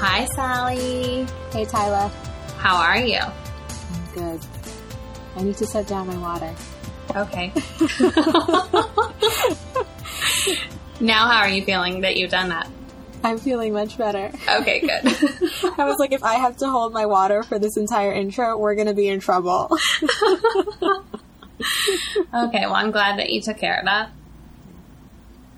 Hi, Sally. Hey, Tyler. How are you? I'm good. I need to set down my water. Okay. now, how are you feeling that you've done that? I'm feeling much better. Okay, good. I was like, if I have to hold my water for this entire intro, we're going to be in trouble. okay, well, I'm glad that you took care of that.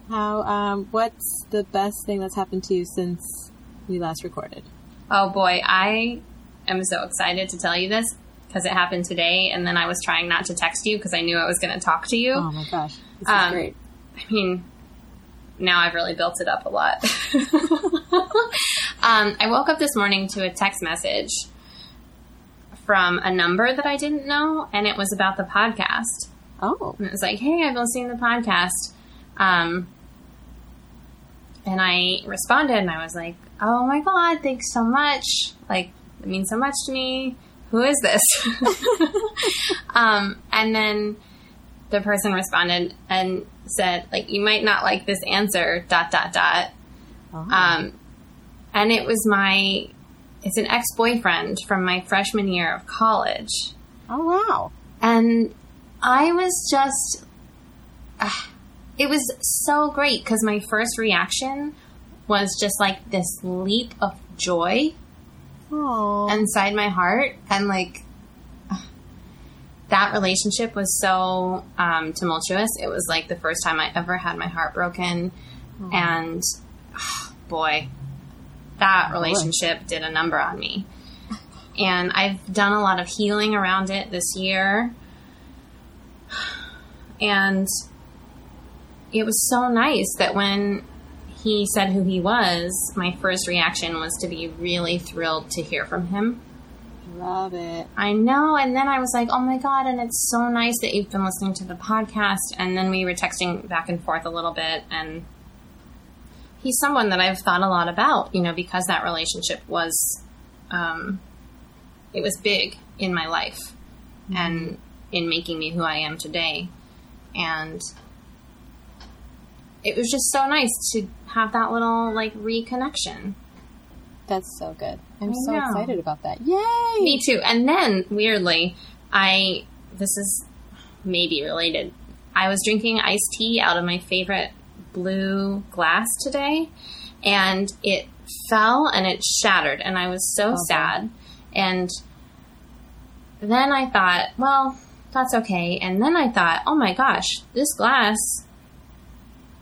How, um, what's the best thing that's happened to you since we last recorded? Oh boy, I am so excited to tell you this because it happened today, and then I was trying not to text you because I knew I was going to talk to you. Oh my gosh. This Um, is great. I mean, now I've really built it up a lot. um, I woke up this morning to a text message from a number that I didn't know, and it was about the podcast. Oh. And it was like, hey, I've been listening to the podcast. Um, and I responded and I was like, oh my God, thanks so much. Like, it means so much to me. Who is this? um, and then the person responded and said, like, you might not like this answer, dot, dot, dot. Oh. Um, and it was my, it's an ex boyfriend from my freshman year of college. oh, wow. And I was just, ah, it was so great because my first reaction was just like this leap of joy Oh. inside my heart. And like, that relationship was so um, tumultuous. It was like the first time I ever had my heart broken. And ah, boy, that relationship did a number on me. And I've done a lot of healing around it this year. And it was so nice that when he said who he was, my first reaction was to be really thrilled to hear from him. Love it. I know. And then I was like, oh my God. And it's so nice that you've been listening to the podcast. And then we were texting back and forth a little bit. And he's someone that I've thought a lot about, you know, because that relationship was, um, it was big in my life and in making me who I am today. And it was just so nice to have that little like reconnection. That's so good. I'm so excited about that. Yay! Me too. And then, weirdly, I this is maybe related. I was drinking iced tea out of my favorite blue glass today, and it fell and it shattered, and I was so oh, Okay. sad. And then I thought, well, that's okay. And then I thought, oh my gosh, this glass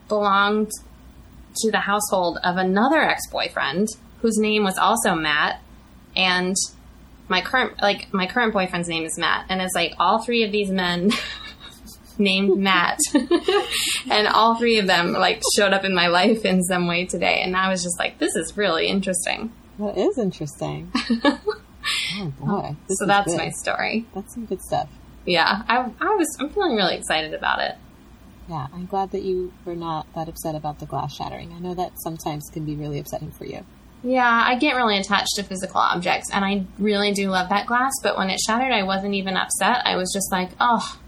belonged to the household of another ex-boyfriend whose name was also Matt and my current like my current boyfriend's name is Matt and it's like all three of these men named Matt and all three of them like showed up in my life in some way today and I was just like this is really interesting. That is interesting. oh boy. So that's good. my story. That's some good stuff. Yeah, I I was I'm feeling really excited about it. Yeah, I'm glad that you were not that upset about the glass shattering. I know that sometimes can be really upsetting for you. Yeah, I get really attached to physical objects, and I really do love that glass. But when it shattered, I wasn't even upset. I was just like, oh,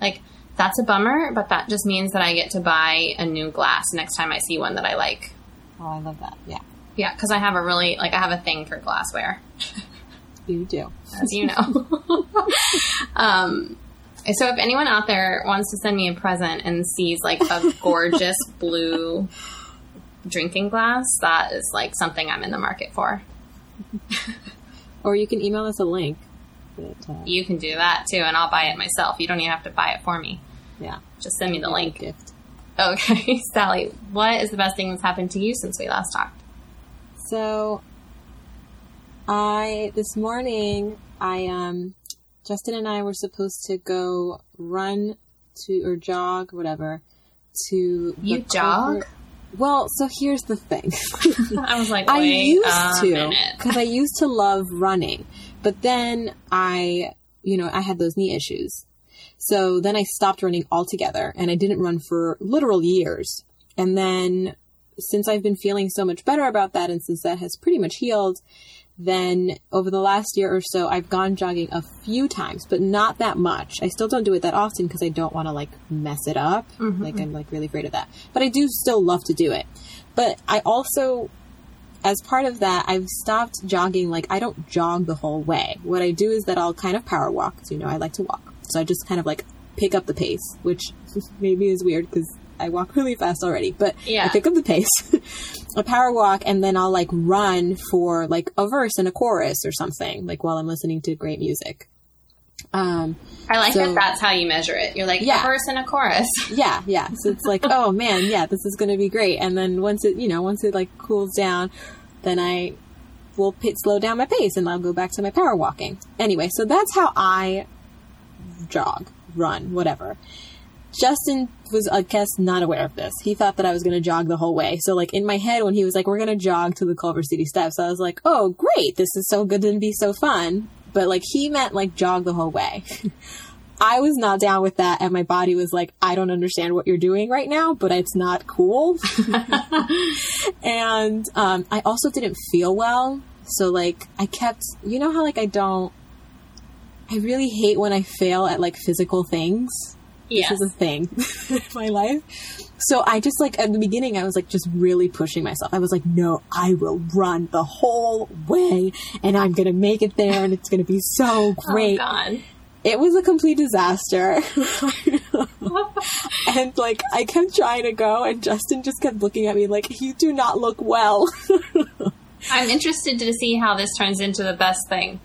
like that's a bummer, but that just means that I get to buy a new glass next time I see one that I like. Oh, I love that. Yeah, Yeah, because I have a really like I have a thing for glassware, you do. as you know. um, so if anyone out there wants to send me a present and sees like a gorgeous blue drinking glass, that is like something I'm in the market for. Or you can email us a link. That, uh, You can do that too, and I'll buy it myself. You don't even have to buy it for me. yeah, Just send me the link. Gift. Okay, Sally, what is the best thing that's happened to you since we last talked? So, I this morning I um Justin and I were supposed to go run to or jog whatever to You jog? Well, so here's the thing. I was like, I used to because I used to love running, but then I, you know, I had those knee issues. So then I stopped running altogether and I didn't run for literal years. And then since I've been feeling so much better about that and since that has pretty much healed, then over the last year or so, I've gone jogging a few times, but not that much. I still don't do it that often because I don't want to like mess it up. Mm-hmm, like I'm mm-hmm. like really afraid of that. But I do still love to do it. But I also as part of that, I've stopped jogging. Like, I don't jog the whole way. What I do is that I'll kind of power walk. So, you know, I like to walk. So I just kind of like pick up the pace, which maybe is weird because I walk really fast already, but Yeah. I pick up the pace. a power walk and then I'll like run for like a verse and a chorus or something, like while I'm listening to great music. Um, I like So- that that's how you measure it. You're like Yeah. a verse and a chorus. yeah, yeah. So it's like, oh man, yeah, this is going to be great. And then once it, you know, once it like cools down, then I will pit, slow down my pace and I'll go back to my power walking. Anyway, so that's how I jog, run, whatever. Justin was, I guess, not aware of this. He thought that I was going to jog the whole way. So, like, in my head, when he was like, we're going to jog to the Culver City steps, I was like, oh, great. This is so good to be so fun. But, like, he meant, like, jog the whole way. I was not down with that, and my body was like, I don't understand what you're doing right now, but it's not cool. and um, I also didn't feel well. So, like, I kept, you know how, like, I don't, I really hate when I fail at, like, physical things. Yeah. This is a thing in my life. So I just like at the beginning I was like just really pushing myself. I was like, no, I will run the whole way and I'm gonna make it there and it's gonna be so oh, great. Oh God. it was a complete disaster. and like I kept trying to go and Justin just kept looking at me like, You do not look well. I'm interested to see how this turns into the best thing.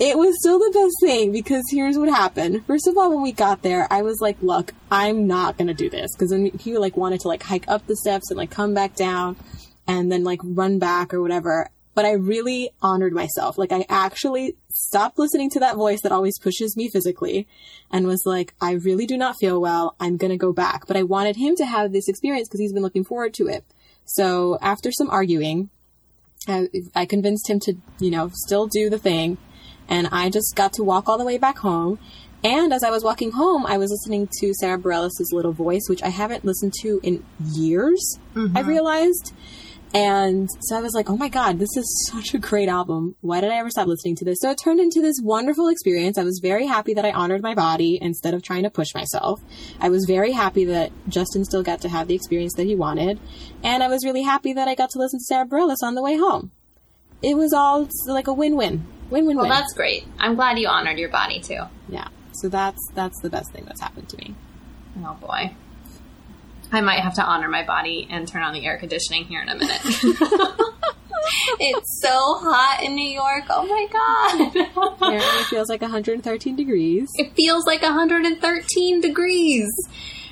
It was still the best thing because here's what happened. First of all, when we got there, I was like, "Look, I'm not gonna do this," because then he like wanted to like hike up the steps and like come back down, and then like run back or whatever. But I really honored myself. Like I actually stopped listening to that voice that always pushes me physically, and was like, "I really do not feel well. I'm gonna go back." But I wanted him to have this experience because he's been looking forward to it. So after some arguing, I, I convinced him to, you know, still do the thing. And I just got to walk all the way back home. And as I was walking home, I was listening to Sara Bareilles' Little Voice, which I haven't listened to in years, I mm-hmm. realized. And so I was like, oh my God, this is such a great album. Why did I ever stop listening to this? So it turned into this wonderful experience. I was very happy that I honored my body instead of trying to push myself. I was very happy that Justin still got to have the experience that he wanted. And I was really happy that I got to listen to Sara Bareilles on the way home. It was all like a win-win. Win-win-win. Well, that's great. I'm glad you honored your body too. yeah. So that's that's the best thing that's happened to me. Oh boy. I might have to honor my body and turn on the air conditioning here in a minute. it's so hot in New York. Oh my god. Apparently it feels like 113 degrees. it feels like 113 degrees.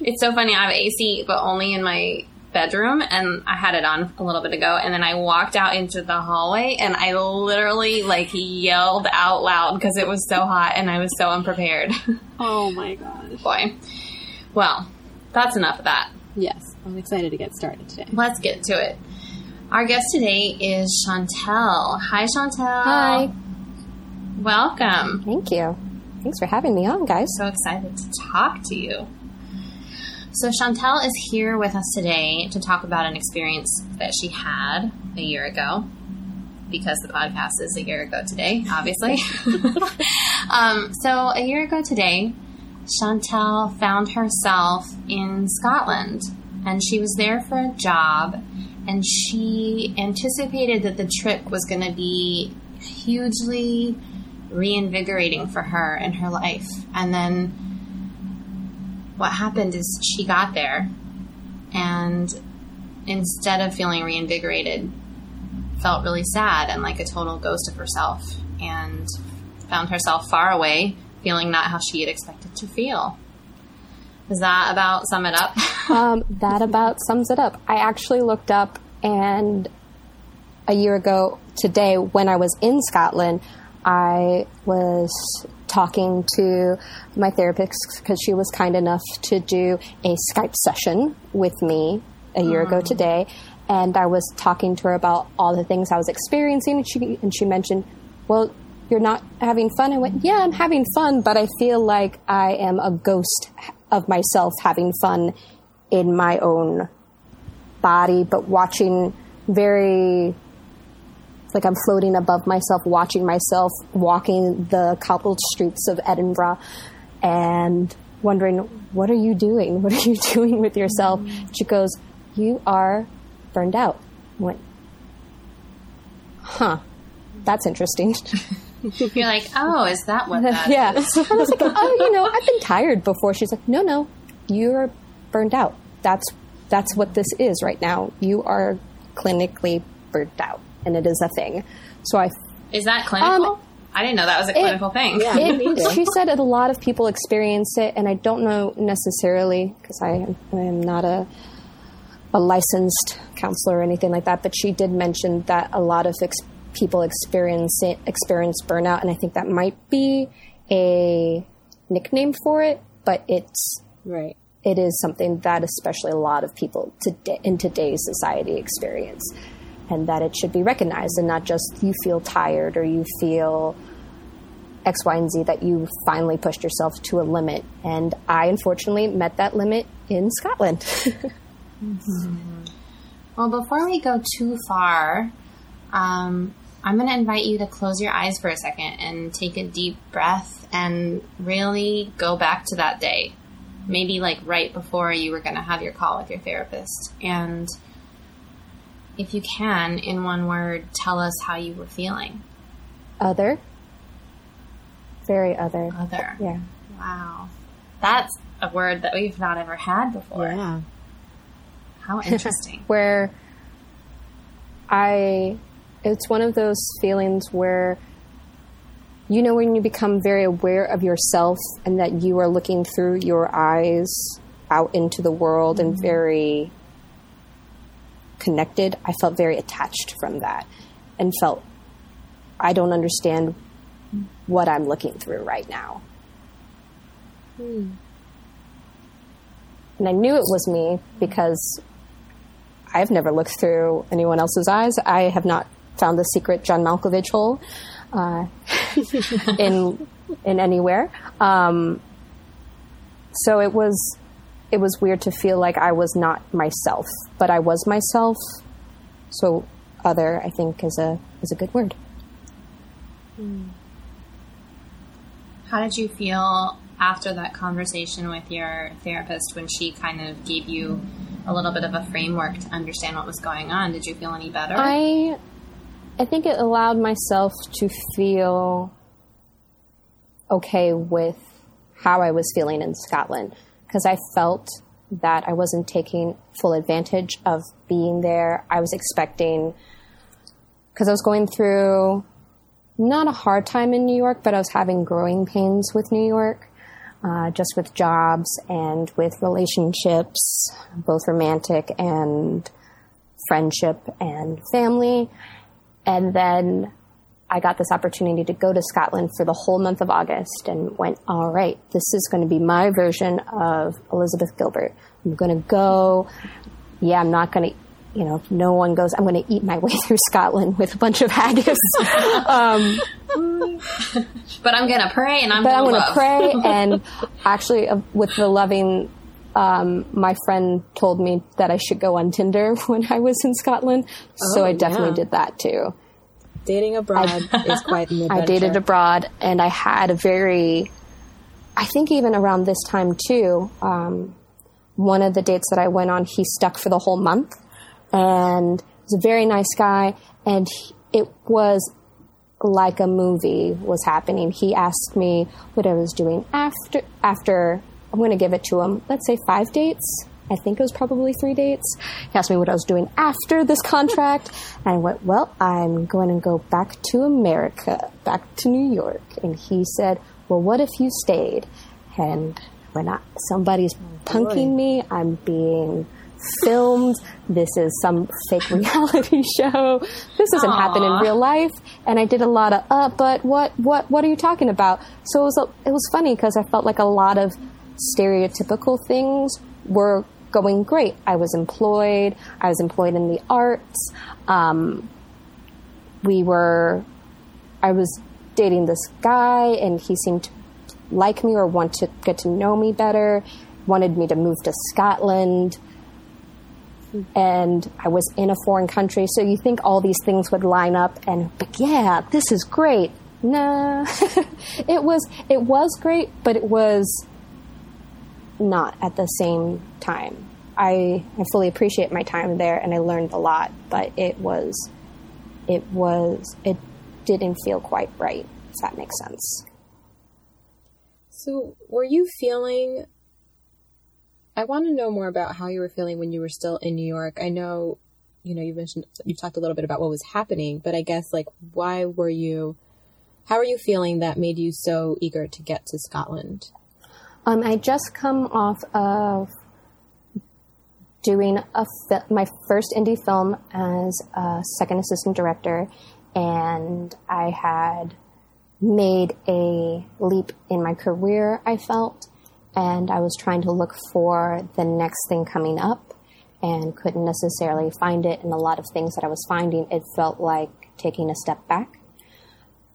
It's so funny. I have AC, but only in my bedroom, and I had it on a little bit ago. And then I walked out into the hallway, and I literally like yelled out loud because it was so hot, and I was so unprepared. Oh my gosh. Boy. Well, that's enough of that. Yes, I'm excited to get started today. Let's get to it. Our guest today is Chantel. Hi, Chantel. Hi. Welcome. Thank you. Thanks for having me on, guys. So excited to talk to you. So, Chantel is here with us today to talk about an experience that she had a year ago, because the podcast is a year ago today, obviously. um, so, a year ago today, Chantel found herself in Scotland, and she was there for a job, and she anticipated that the trip was going to be hugely reinvigorating for her in her life. And then what happened is she got there and instead of feeling reinvigorated felt really sad and like a total ghost of herself and found herself far away feeling not how she had expected to feel does that about sum it up Um, that about sums it up. I actually looked up, and a year ago today, when I was in Scotland, I was talking to my therapist because she was kind enough to do a Skype session with me a year ago mm-hmm. today. And I was talking to her about all the things I was experiencing, and she and she mentioned, "Well, you're not having fun." I went, "Yeah, I'm having fun, but I feel like I am a ghost of myself having fun in my own body, but watching very it's like I'm floating above myself, watching myself walking the cobbled streets of Edinburgh and wondering, what are you doing? What are you doing with yourself? Mm-hmm. She goes, You are burned out. I went, huh, that's interesting. You're like, oh, is that what that yeah. is? I was like, oh, you know, I've been tired before. She's like, no, no, you're burned out. That's that's what this is right now. You are clinically burnt out, and it is a thing. So I, Is that clinical? Um, I didn't know that was a clinical thing. Yeah. it, she said that a lot of people experience it, and I don't know necessarily because I, am- I am not a a licensed counselor or anything like that. But she did mention that a lot of ex- people experience it, experience burnout, and I think that might be a nickname for it. But it's Right. it is something that especially a lot of people today, in today's society experience and that it should be recognized and not just you feel tired or you feel x y and z that you finally pushed yourself to a limit and i unfortunately met that limit in scotland Well, before we go too far, um, I'm going to invite you to close your eyes for a second and take a deep breath and really go back to that day. Maybe like right before you were going to have your call with your therapist. And if you can, in one word, tell us how you were feeling. other very other Other. yeah Wow. That's a word that we've not ever had before. Yeah. How interesting. where I, it's one of those feelings where, you know, when you become very aware of yourself and that you are looking through your eyes out into the world and mm-hmm. very connected, I felt very attached from that and felt I don't understand what I'm looking through right now. And I knew it was me because I've never looked through anyone else's eyes. I have not found the secret John Malkovich hole uh, in in anywhere. Um, so it was it was weird to feel like I was not myself, but I was myself. So other, I think, is a is a good word. Hmm. How did you feel after that conversation with your therapist when she kind of gave you a little bit of a framework to understand what was going on? Did you feel any better? I I think it allowed myself to feel okay with how I was feeling in Scotland because I felt that I wasn't taking full advantage of being there. I was expecting because I was going through not a hard time in New York, but I was having growing pains with New York, uh, just with jobs and with relationships, both romantic and friendship and family. And then I got this opportunity to go to Scotland for the whole month of August and went, all right, this is going to be my version of Elizabeth Gilbert. I'm going to go. Yeah, I'm not going to, you know, if no one goes, I'm going to eat my way through Scotland with a bunch of haggis. um, but I'm gonna pray and I'm but I'm gonna going to pray. And actually, uh, with the loving, um, my friend told me that I should go on Tinder when I was in Scotland. so Oh, I definitely yeah. did that too. Dating abroad is quite an adventure. I dated abroad, and I had a very, I think even around this time too. Um, one of the dates that I went on, he stuck for the whole month, and he was a very nice guy, and he, it was like a movie was happening. He asked me what I was doing after after. I'm going to give it to him. Let's say five dates. I think it was probably three dates. He asked me what I was doing after this contract, and I went, "Well, I'm going to go back to America, back to New York." And he said, "Well, what if you stayed?" And when I, somebody's punking me, I'm being filmed. This is some fake reality show. This doesn't happen in real life. And I did a lot of, uh, but what, what, what are you talking about? So it was, a, it was funny because I felt like a lot of stereotypical things were going great. I was employed. I was employed in the arts. Um, we were, I was dating this guy and he seemed to like me or want to get to know me better, wanted me to move to Scotland and I was in a foreign country. So you think all these things would line up and, but yeah, this is great. Nah, it was, it was great, but it was not at the same time. I, I fully appreciate my time there and I learned a lot, but it was it was it didn't feel quite right. If that makes sense. So, were you feeling? I want to know more about how you were feeling when you were still in New York. I know, you know, you mentioned you talked a little bit about what was happening, but I guess like why were you? How are you feeling that made you so eager to get to Scotland? Um, I just come off of doing a fi- my first indie film as a second assistant director, and I had made a leap in my career. I felt, and I was trying to look for the next thing coming up, and couldn't necessarily find it. And a lot of things that I was finding, it felt like taking a step back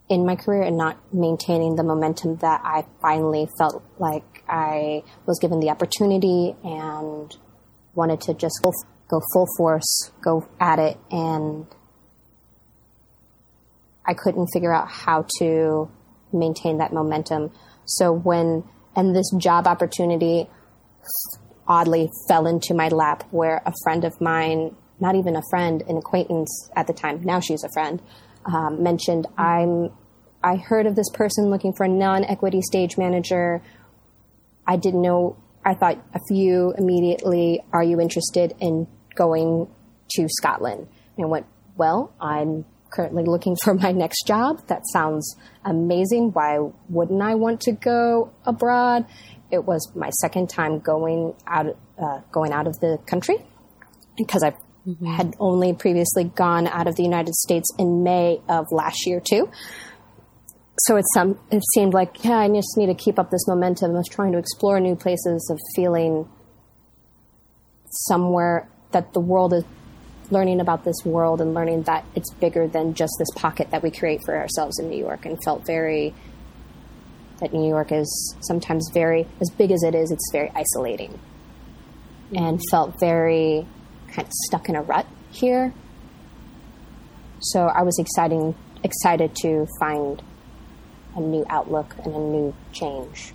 in my career and not maintaining the momentum that I finally felt like I was given the opportunity and wanted to just go, go full force, go at it, and I couldn't figure out how to maintain that momentum. So when and this job opportunity oddly fell into my lap where a friend of mine, not even a friend, an acquaintance at the time, now she's a friend, um, mentioned I'm I heard of this person looking for a non-equity stage manager. I didn't know. I thought of you immediately. Are you interested in going to Scotland? And I went, well, I'm currently looking for my next job. That sounds amazing. Why wouldn't I want to go abroad? It was my second time going out, uh, going out of the country because I had only previously gone out of the United States in May of last year too. So it's some, it seemed like, yeah, I just need to keep up this momentum. I was trying to explore new places of feeling somewhere that the world is learning about this world and learning that it's bigger than just this pocket that we create for ourselves in New York and felt very that New York is sometimes very as big as it is it's very isolating mm-hmm. and felt very kind of stuck in a rut here so I was exciting excited to find a new outlook and a new change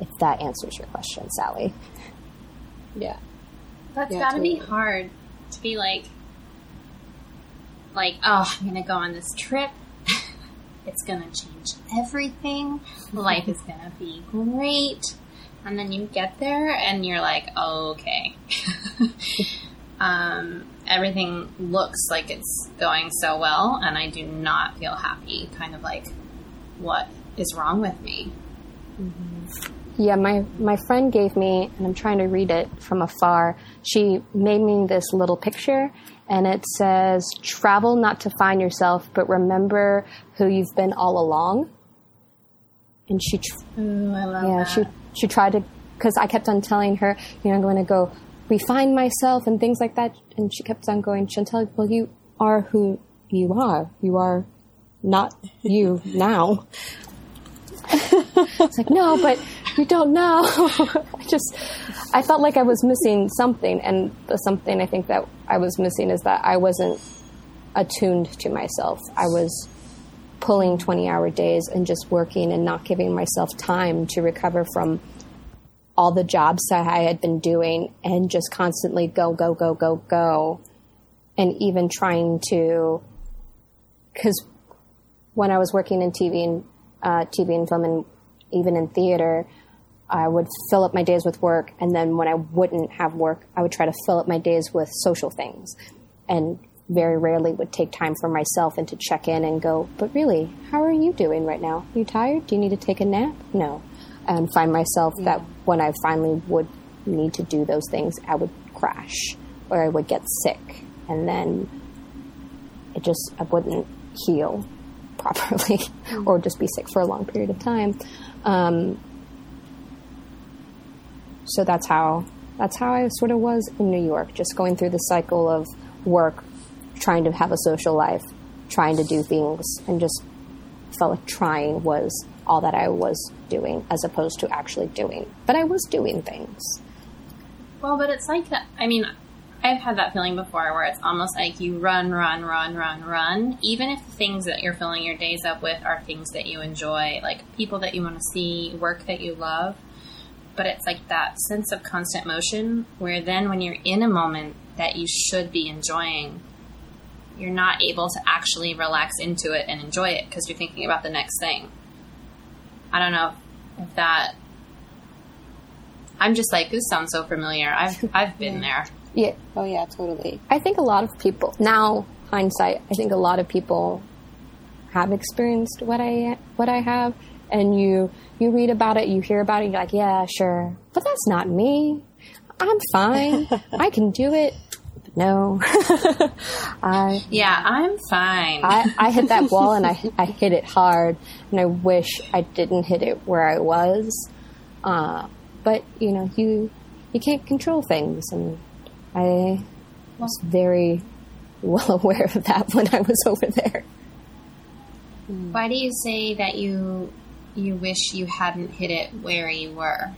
if that answers your question Sally Yeah. That's Yeah, gotta be hard to be like, like, oh, I'm gonna go on this trip. it's gonna change everything. Life is gonna be great. And then you get there and you're like, oh, okay. um, everything looks like it's going so well, and I do not feel happy. Kind of like, what is wrong with me? Mm-hmm. Yeah, my, my friend gave me, and I'm trying to read it from afar. She made me this little picture, and it says, Travel not to find yourself, but remember who you've been all along. And she, tr- Ooh, I love yeah, that. she, she tried to, because I kept on telling her, you know, I'm going to go refine myself and things like that. And she kept on going, Chantel, well, you are who you are. You are not you now. it's like, no, but you don't know. I just, I felt like I was missing something. And the something I think that I was missing is that I wasn't attuned to myself. I was pulling 20 hour days and just working and not giving myself time to recover from all the jobs that I had been doing and just constantly go, go, go, go, go. And even trying to, because when I was working in TV and uh, TV and film and even in theater, I would fill up my days with work, and then when I wouldn't have work, I would try to fill up my days with social things, and very rarely would take time for myself and to check in and go, but really, how are you doing right now? You tired? Do you need to take a nap? No, and find myself that when I finally would need to do those things, I would crash or I would get sick, and then it just I wouldn't heal properly or just be sick for a long period of time. Um, so that's how that's how I sort of was in New York, just going through the cycle of work, trying to have a social life, trying to do things, and just felt like trying was all that I was doing as opposed to actually doing. But I was doing things. Well, but it's like that. I mean, I've had that feeling before where it's almost like you run, run, run, run, run. Even if the things that you're filling your days up with are things that you enjoy, like people that you want to see, work that you love. But it's like that sense of constant motion where then when you're in a moment that you should be enjoying, you're not able to actually relax into it and enjoy it because you're thinking about the next thing. I don't know if that. I'm just like this sounds so familiar. I've I've been there. Yeah, Oh yeah, totally. I think a lot of people now hindsight. I think a lot of people have experienced what I what I have, and you you read about it, you hear about it, you're like, yeah, sure, but that's not me. I'm fine. I can do it. But no, I Yeah, I'm fine. I, I hit that wall and I, I hit it hard, and I wish I didn't hit it where I was. Uh, but you know, you you can't control things, and I was very well aware of that when I was over there. Why do you say that you you wish you hadn't hit it where you were?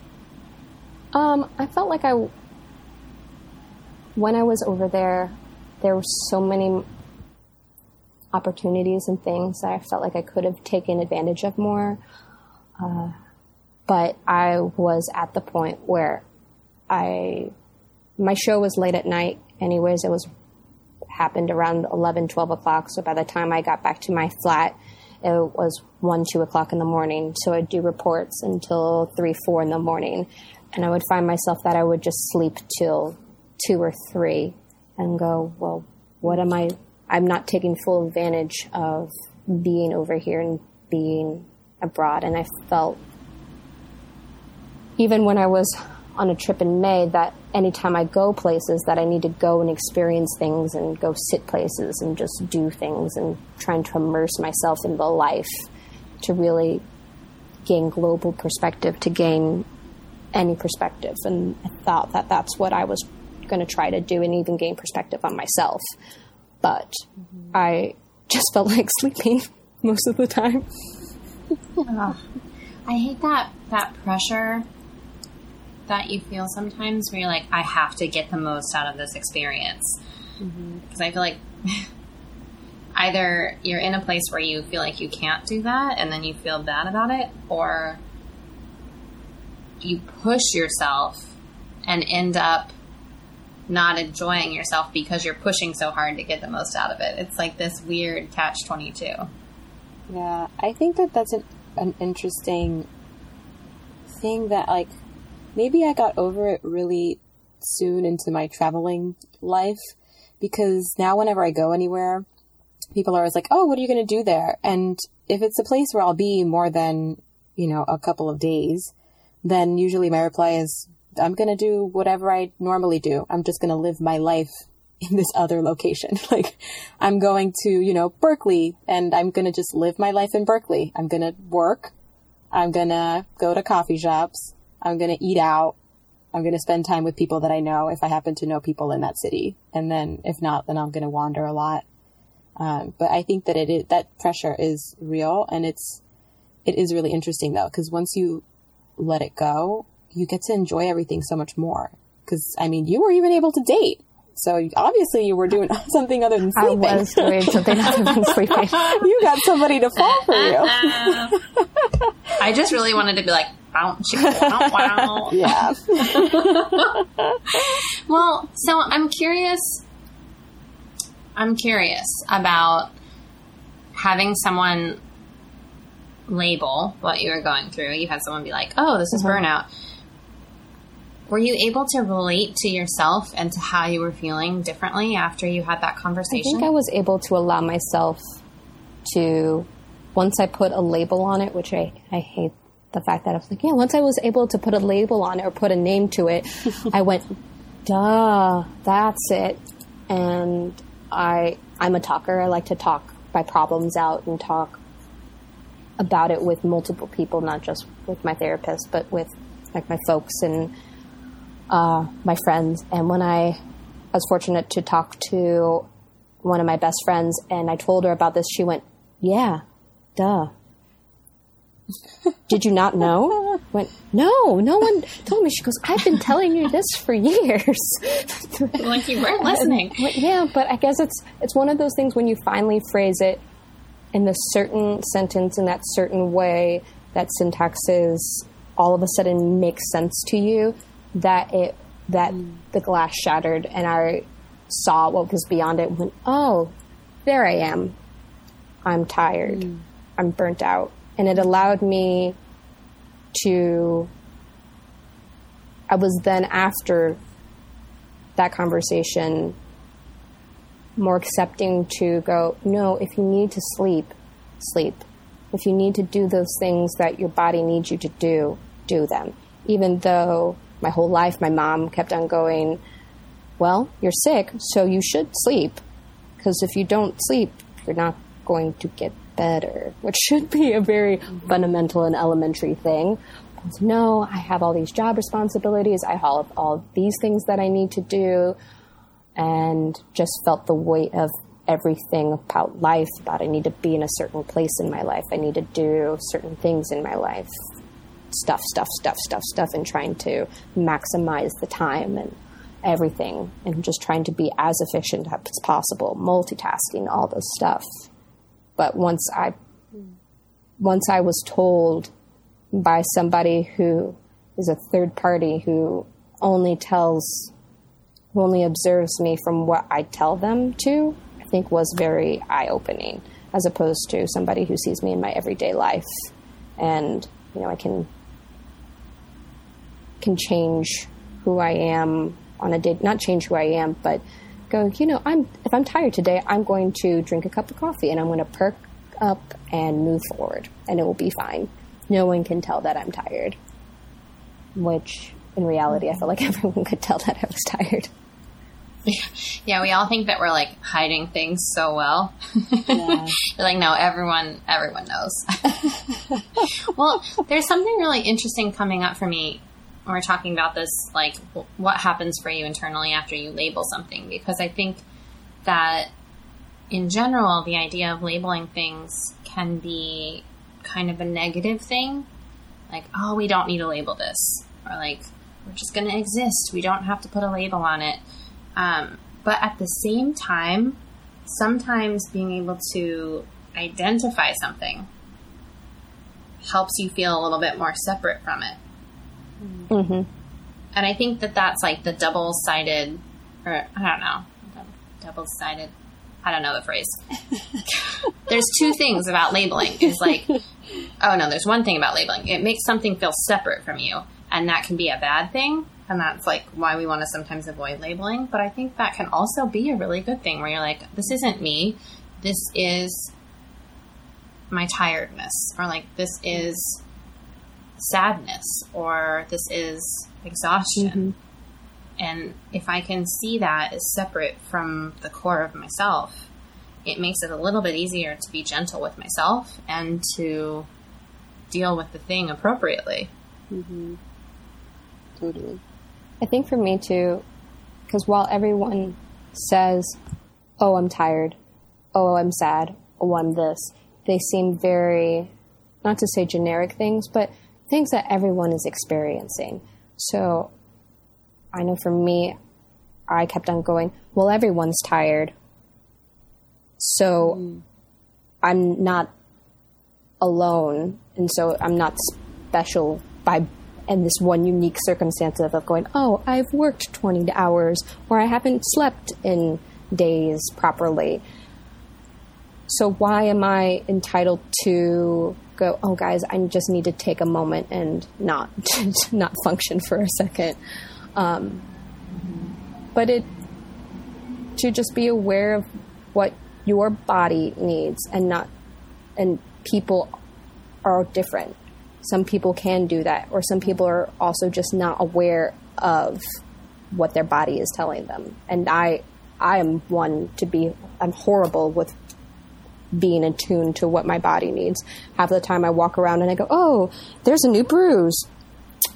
Um, I felt like I, when I was over there, there were so many opportunities and things that I felt like I could have taken advantage of more. Uh, but I was at the point where I, my show was late at night anyways. It was happened around 11, 12 o'clock. So by the time I got back to my flat, it was 1, 2 o'clock in the morning. So I'd do reports until 3, 4 in the morning. And I would find myself that I would just sleep till 2 or 3 and go, well, what am I? I'm not taking full advantage of being over here and being abroad. And I felt, even when I was on a trip in May, that anytime I go places, that I need to go and experience things and go sit places and just do things and trying to immerse myself in the life to really gain global perspective, to gain any perspective. And I thought that that's what I was going to try to do and even gain perspective on myself. But mm-hmm. I just felt like sleeping most of the time. Ugh. Ah, I hate that that pressure that you feel sometimes where you're like, I have to get the most out of this experience. Mm-hmm. Because I feel like either you're in a place where you feel like you can't do that and then you feel bad about it, or you push yourself and end up not enjoying yourself because you're pushing so hard to get the most out of it. It's like this weird catch 22. Yeah, I think that that's an, an interesting thing that, like, maybe I got over it really soon into my traveling life because now whenever I go anywhere, people are always like, oh, what are you going to do there? And if it's a place where I'll be more than, you know, a couple of days, then usually my reply is, I'm going to do whatever I normally do. I'm just going to live my life in this other location. like, I'm going to, you know, Berkeley and I'm going to just live my life in Berkeley. I'm going to work. I'm going to go to coffee shops. I'm going to eat out. I'm going to spend time with people that I know if I happen to know people in that city. And then if not, then I'm going to wander a lot. Um, but I think that it that pressure is real and it's, it is really interesting though, because once you let it go, you get to enjoy everything so much more. Because I mean, you were even able to date, so obviously you were doing something other than sleeping. I sleeping. was doing something other than sleeping. you got somebody to fall for you. I just really wanted to be like, wow, chicka, wow, wow. yeah. Well, so I'm curious. I'm curious about having someone label what you were going through. You had someone be like, "Oh, this is mm-hmm. burnout." Were you able to relate to yourself and to how you were feeling differently after you had that conversation? I think I was able to allow myself to, once I put a label on it, which I, I hate the fact that I was like, yeah, once I was able to put a label on it or put a name to it, I went, duh, that's it. And I, I'm a talker. I like to talk my problems out and talk about it with multiple people, not just with my therapist, but with like my folks and uh, my friends. And when I, I was fortunate to talk to one of my best friends and I told her about this, she went, Yeah, duh. Did you not know? Went, no, no one told me. She goes, I've been telling you this for years. like you weren't listening. Yeah, but I guess it's it's one of those things when you finally phrase it in the certain sentence in that certain way that syntax is all of a sudden makes sense to you that it that mm. the glass shattered and I saw what was beyond it went, oh, there I am. I'm tired. Mm. I'm burnt out. And it allowed me to. I was then after that conversation more accepting to go, no, if you need to sleep, sleep. If you need to do those things that your body needs you to do, do them. Even though my whole life my mom kept on going, well, you're sick, so you should sleep. Because if you don't sleep, you're not going to get better, which should be a very fundamental and elementary thing. But no, I have all these job responsibilities, I have all these things that I need to do, and just felt the weight of everything about life that I need to be in a certain place in my life. I need to do certain things in my life. Stuff, stuff, stuff, stuff, stuff, and trying to maximize the time and everything and just trying to be as efficient as possible, multitasking, all this stuff. But once I once I was told by somebody who is a third party who only tells who only observes me from what I tell them to, I think was very eye opening, as opposed to somebody who sees me in my everyday life, and you know I can can change who I am on a day, not change who I am, but go. You know, I'm if I'm tired today, I'm going to drink a cup of coffee and I'm going to perk up and move forward, and it will be fine. No one can tell that I'm tired, which in reality, I feel like everyone could tell that I was tired. Yeah, we all think that we're like hiding things so well. Yeah. Like, no, everyone, everyone knows. well, there's something really interesting coming up for me when we're talking about this, like what happens for you internally after you label something, because I think that in general, the idea of labeling things can be kind of a negative thing. Like, oh, we don't need to label this. Or like, we're just going to exist. We don't have to put a label on it. Um, but at the same time, sometimes being able to identify something helps you feel a little bit more separate from it. Mm-hmm. And I think that that's like the double sided, or I don't know, double sided. I don't know the phrase. there's two things about labeling. It's like, oh no, there's one thing about labeling. It makes something feel separate from you, and that can be a bad thing. And that's like why we want to sometimes avoid labeling. But I think that can also be a really good thing where you're like, this isn't me. This is my tiredness. Or like, this is sadness. Or this is exhaustion. Mm-hmm. And if I can see that as separate from the core of myself, it makes it a little bit easier to be gentle with myself and to deal with the thing appropriately. Mm-hmm. Totally. I think for me too, because while everyone says, oh, I'm tired, oh, I'm sad, oh, I'm this, they seem very, not to say generic things, but things that everyone is experiencing. So I know for me, I kept on going, well, everyone's tired. So mm. I'm not alone. And so I'm not special by and this one unique circumstance of, of going, oh, I've worked 20 hours or I haven't slept in days properly. So why am I entitled to go, oh, guys, I just need to take a moment and not not function for a second? Um, but it to just be aware of what your body needs and not and people are different some people can do that, or some people are also just not aware of what their body is telling them. And I, I am one to be. I'm horrible with being attuned to what my body needs. Half the time, I walk around and I go, "Oh, there's a new bruise.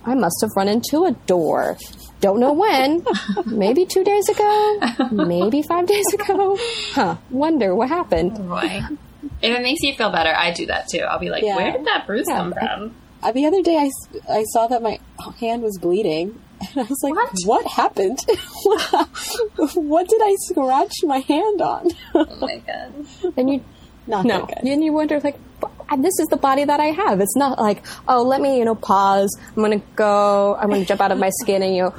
I must have run into a door. Don't know when. maybe two days ago. Maybe five days ago. Huh? Wonder what happened." Oh boy. If it makes you feel better, I do that too. I'll be like, yeah. where did that bruise yeah. come from? I, the other day, I, I saw that my hand was bleeding. And I was like, what, what happened? what did I scratch my hand on? oh my god. And you, not no. And you wonder, like, this is the body that I have. It's not like, oh, let me, you know, pause. I'm going to go, I'm going to jump out of my skin and, you know,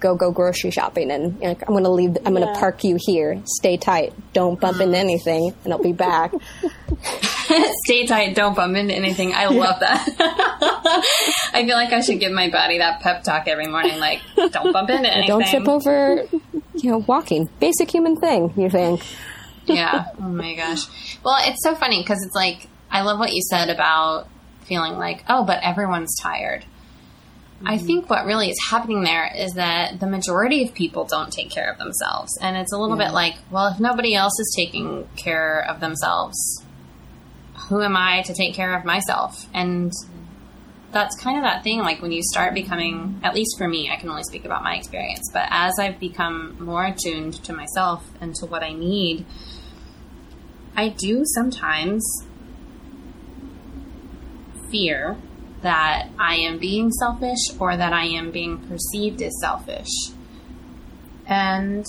go go grocery shopping and you know, I'm going to leave I'm going to Yeah. park you here. Stay tight. Don't bump into anything and I'll be back. Stay tight, don't bump into anything. I love that. I feel like I should give my body that pep talk every morning, like, don't bump into anything. Don't trip over, you know, walking. Basic human thing, you think. Yeah. Oh my gosh. Well, it's so funny because it's like I love what you said about feeling like, oh, but everyone's tired. I mm-hmm. think what really is happening there is that the majority of people don't take care of themselves. And it's a little bit like, well, if nobody else is taking care of themselves, who am I to take care of myself? And that's kind of that thing like when you start becoming at least for me i can only speak about my experience but as i've become more attuned to myself and to what i need i do sometimes fear that i am being selfish or that i am being perceived as selfish. And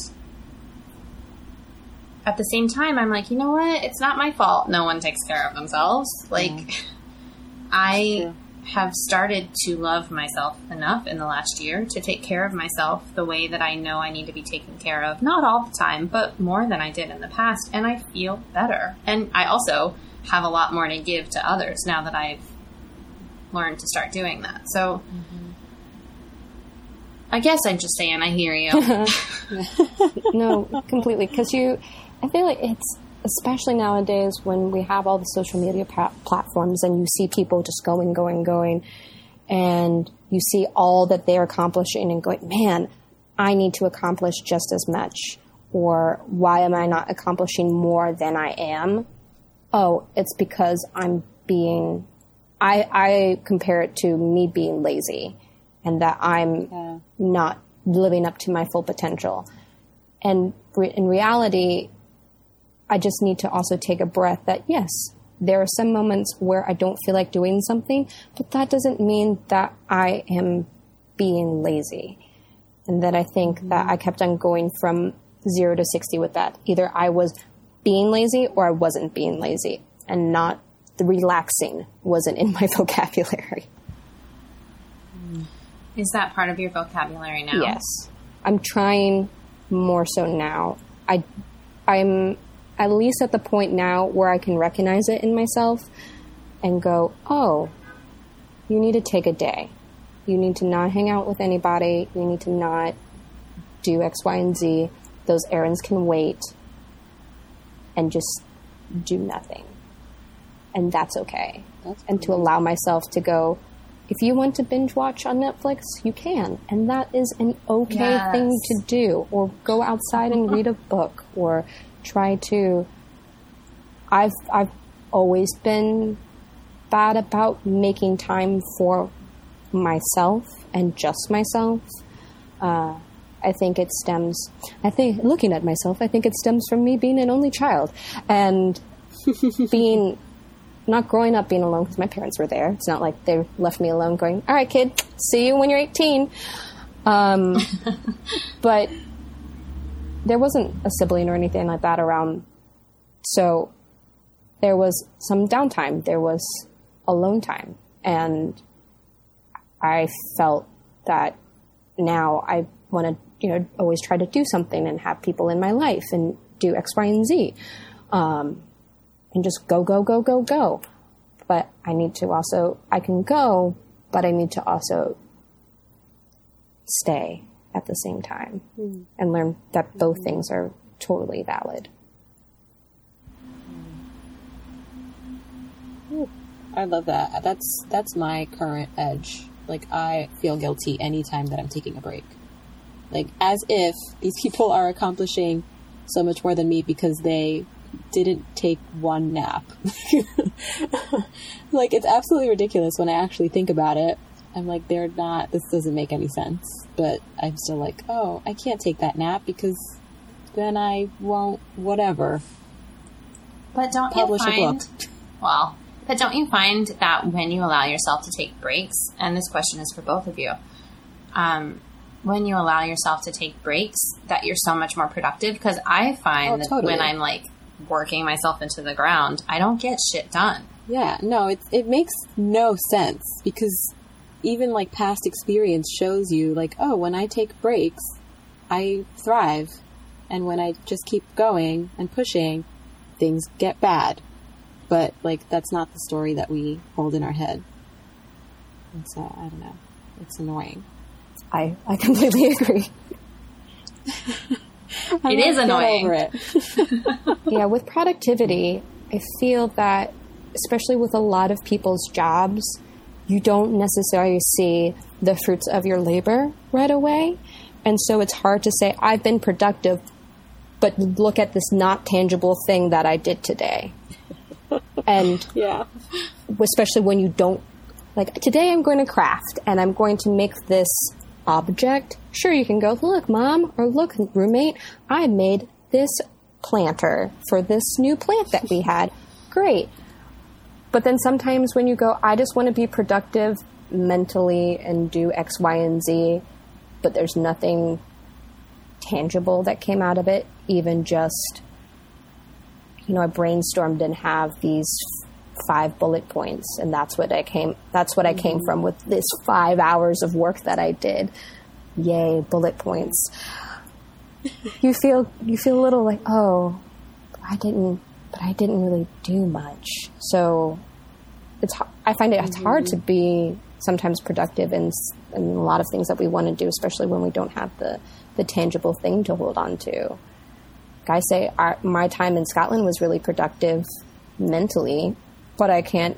at the same time i'm like you know what? It's not my fault no one takes care of themselves. Like mm. i True. Have started to love myself enough in the last year to take care of myself the way that I know I need to be taken care of. Not all the time, but more than I did in the past. And I feel better. And I also have a lot more to give to others now that I've learned to start doing that. So I guess I'm just saying I hear you. no, completely. Because you, I feel like it's especially nowadays when we have all the social media pa- platforms and you see people just going, going, going, and you see all that they're accomplishing and going, man, I need to accomplish just as much. Or why am I not accomplishing more than I am? Oh, it's because I'm being, I, I compare it to me being lazy and that I'm Yeah. not living up to my full potential. And re- in reality, I just need to also take a breath that yes, there are some moments where I don't feel like doing something, but that doesn't mean that I am being lazy. And that I think that I kept on going from zero to 60 with that. Either I was being lazy or I wasn't being lazy and not the relaxing wasn't in my vocabulary. Mm. Is that part of your vocabulary now? Yes. I'm trying more so now. I I'm at least at the point now where I can recognize it in myself and go, "Oh, you need to take a day. You need to not hang out with anybody. You need to not do X, Y, and Z. Those errands can wait." And just do nothing. And that's okay. That's and to allow myself to go, if you want to binge watch on Netflix, you can. And that is an okay Yes. thing to do. Or go outside and read a book or try to I've I've always been bad about making time for myself and just myself. Uh, I think it stems. I think looking at myself, I think it stems from me being an only child and being not growing up being alone because my parents were there. It's not like they left me alone going, all right, kid, see you when you're 18. Um, but there wasn't a sibling or anything like that around. So there was some downtime. There was alone time. And I felt that now I want to, you know, always try to do something and have people in my life and do X, Y, and Z. Um, and just go, go, go, go, go. But I need to also, I can go, but I need to also stay at the same time hmm. and learn that both things are totally valid. I love that. That's that's my current edge. Like I feel guilty anytime that I'm taking a break. Like as if these people are accomplishing so much more than me because they didn't take one nap. like it's absolutely ridiculous when I actually think about it. I'm like they're not this doesn't make any sense. But I'm still like, "Oh, I can't take that nap because then I won't whatever." But don't Publish you find book. well, but don't you find that when you allow yourself to take breaks, and this question is for both of you, um, when you allow yourself to take breaks, that you're so much more productive? Because I find Oh, that totally. when I'm like working myself into the ground, I don't get shit done. Yeah, no, it it makes no sense because even like past experience shows you like, oh, when I take breaks, I thrive. And when I just keep going and pushing, things get bad. But like that's not the story that we hold in our head. And so I don't know. It's annoying. I, I completely agree. It is annoying. It. yeah, with productivity, I feel that, especially with a lot of people's jobs, you don't necessarily see the fruits of your labor right away. And so it's hard to say, I've been productive, but look at this not tangible thing that I did today. and yeah. especially when you don't, like, today I'm going to craft and I'm going to make this object. Sure, you can go, look, mom, or look, roommate, I made this planter for this new plant that we had. Great. But then sometimes when you go, I just want to be productive mentally and do X, Y, and Z, but there's nothing tangible that came out of it, even just, you know, I brainstormed and have these five bullet points and that's what I came that's what I came mm-hmm. from with this 5 hours of work that I did. Yay, bullet points. you feel you feel a little like, "Oh, I didn't but I didn't really do much." So it's I find it it's hard to mm-hmm. be sometimes productive in, in a lot of things that we want to do, especially when we don't have the the tangible thing to hold on to. Like I say, our, my time in Scotland was really productive mentally but I can't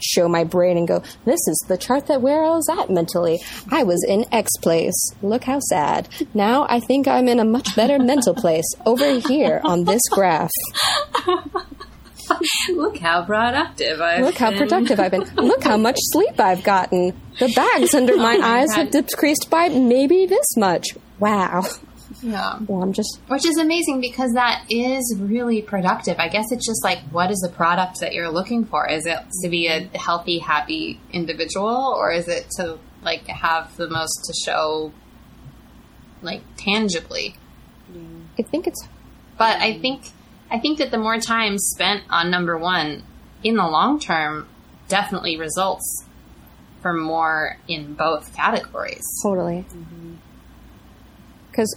show my brain and go, this is the chart that where I was at mentally. I was in X place. Look how sad. Now I think I'm in a much better mental place over here on this graph. Look how productive I've Look how been. productive I've been. Look how much sleep I've gotten. The bags under my Oh my eyes God. have decreased by maybe this much. Wow. Yeah. Well, I'm just Which is amazing because that is really productive. I guess it's just like, what is the product that you're looking for? Is it to be a healthy, happy individual, or is it to like have the most to show, like tangibly? I think it's But I think I think that the more time spent on number one in the long term definitely results for more in both categories. totally. Mm-hmm. Because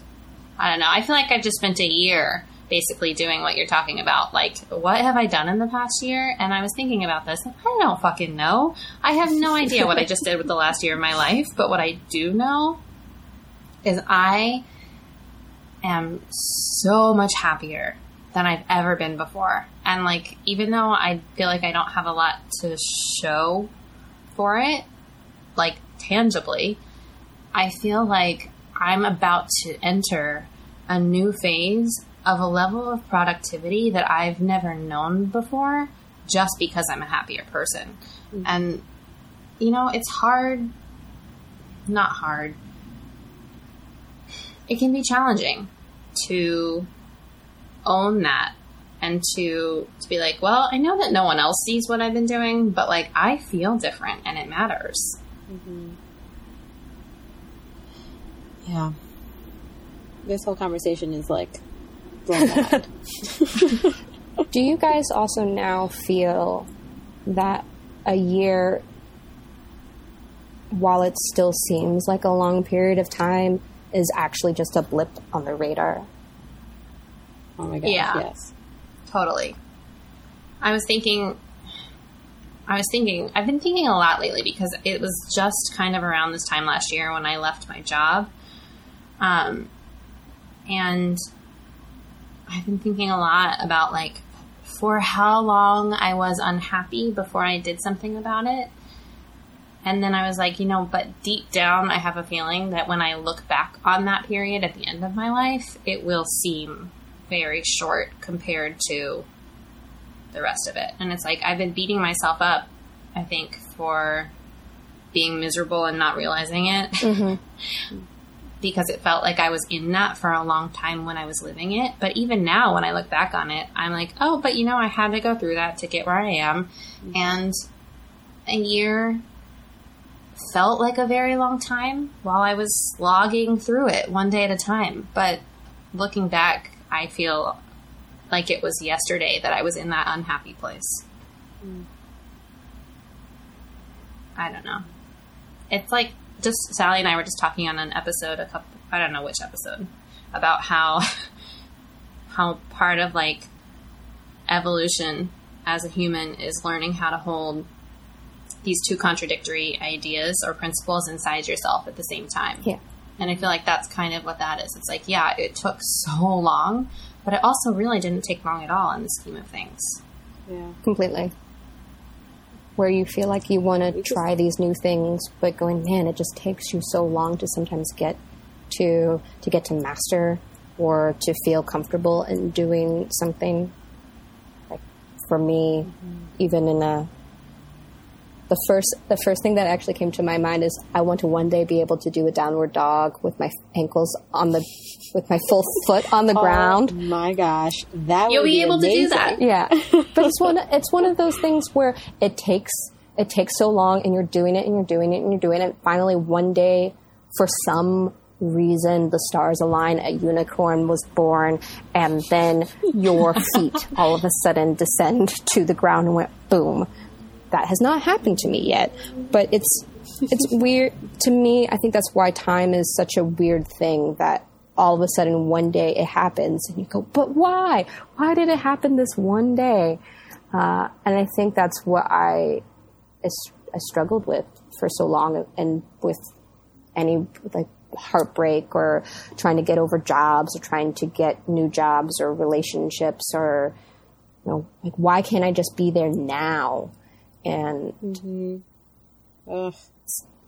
I don't know. I feel like I've just spent a year basically doing what you're talking about. Like, what have I done in the past year? And I was thinking about this. I don't fucking know. I have no idea what I just did with the last year of my life. But what I do know is I am so much happier than I've ever been before. And like, even though I feel like I don't have a lot to show for it, like tangibly, I feel like I'm about to enter a new phase of a level of productivity that I've never known before just because I'm a happier person. Mm. And, you know, it's hard, not hard. It can be challenging to own that and to to be like, well, I know that no one else sees what I've been doing, but like I feel different and it matters. Mm-hmm. Yeah. This whole conversation is like blown mad. Do you guys also now feel that a year, while it still seems like a long period of time, is actually just a blip on the radar? Oh my gosh, Yeah. yes. Totally. I was thinking I was thinking I've been thinking a lot lately because it was just kind of around this time last year when I left my job. Um and I've been thinking a lot about like for how long I was unhappy before I did something about it. And then I was like, you know, but deep down I have a feeling that when I look back on that period at the end of my life, it will seem very short compared to the rest of it. And it's like I've been beating myself up, I think, for being miserable and not realizing it. Mm-hmm. because it felt like I was in that for a long time when I was living it. But even now, when I look back on it, I'm like, oh, but you know, I had to go through that to get where I am. Mm-hmm. And a year felt like a very long time while I was slogging through it one day at a time. But looking back, I feel like it was yesterday that I was in that unhappy place. I don't know. it's like just Sally and I were just talking on an episode a couple I don't know which episode about how how part of like evolution as a human is learning how to hold these two contradictory ideas or principles inside yourself at the same time. Yeah. And I feel like that's kind of what that is. It's like, yeah, it took so long, but it also really didn't take long at all in the scheme of things. Yeah. completely. Where you feel like you want to try these new things, but going, man, it just takes you so long to sometimes get to to get to master or to feel comfortable in doing something. Like for me, mm-hmm. even in a the first the first thing that actually came to my mind is I want to one day be able to do a downward dog with my ankles on the with my full foot on the oh ground. Oh my gosh, that You'll would be able to do that. Yeah, but it's one. It's one of those things where it takes it takes so long, and you're doing it, and you're doing it, and you're doing it. Finally, one day, for some reason, the stars align. A unicorn was born, and then your feet all of a sudden descend to the ground and went boom. That has not happened to me yet, but it's it's weird to me. I think that's why time is such a weird thing that all of a sudden one day it happens and you go, but why? Why did it happen this one day? Uh, and I think that's what I, I struggled with for so long and with any like heartbreak or trying to get over jobs or trying to get new jobs or relationships or, you know, like why can't I just be there now? And mm-hmm. Ugh,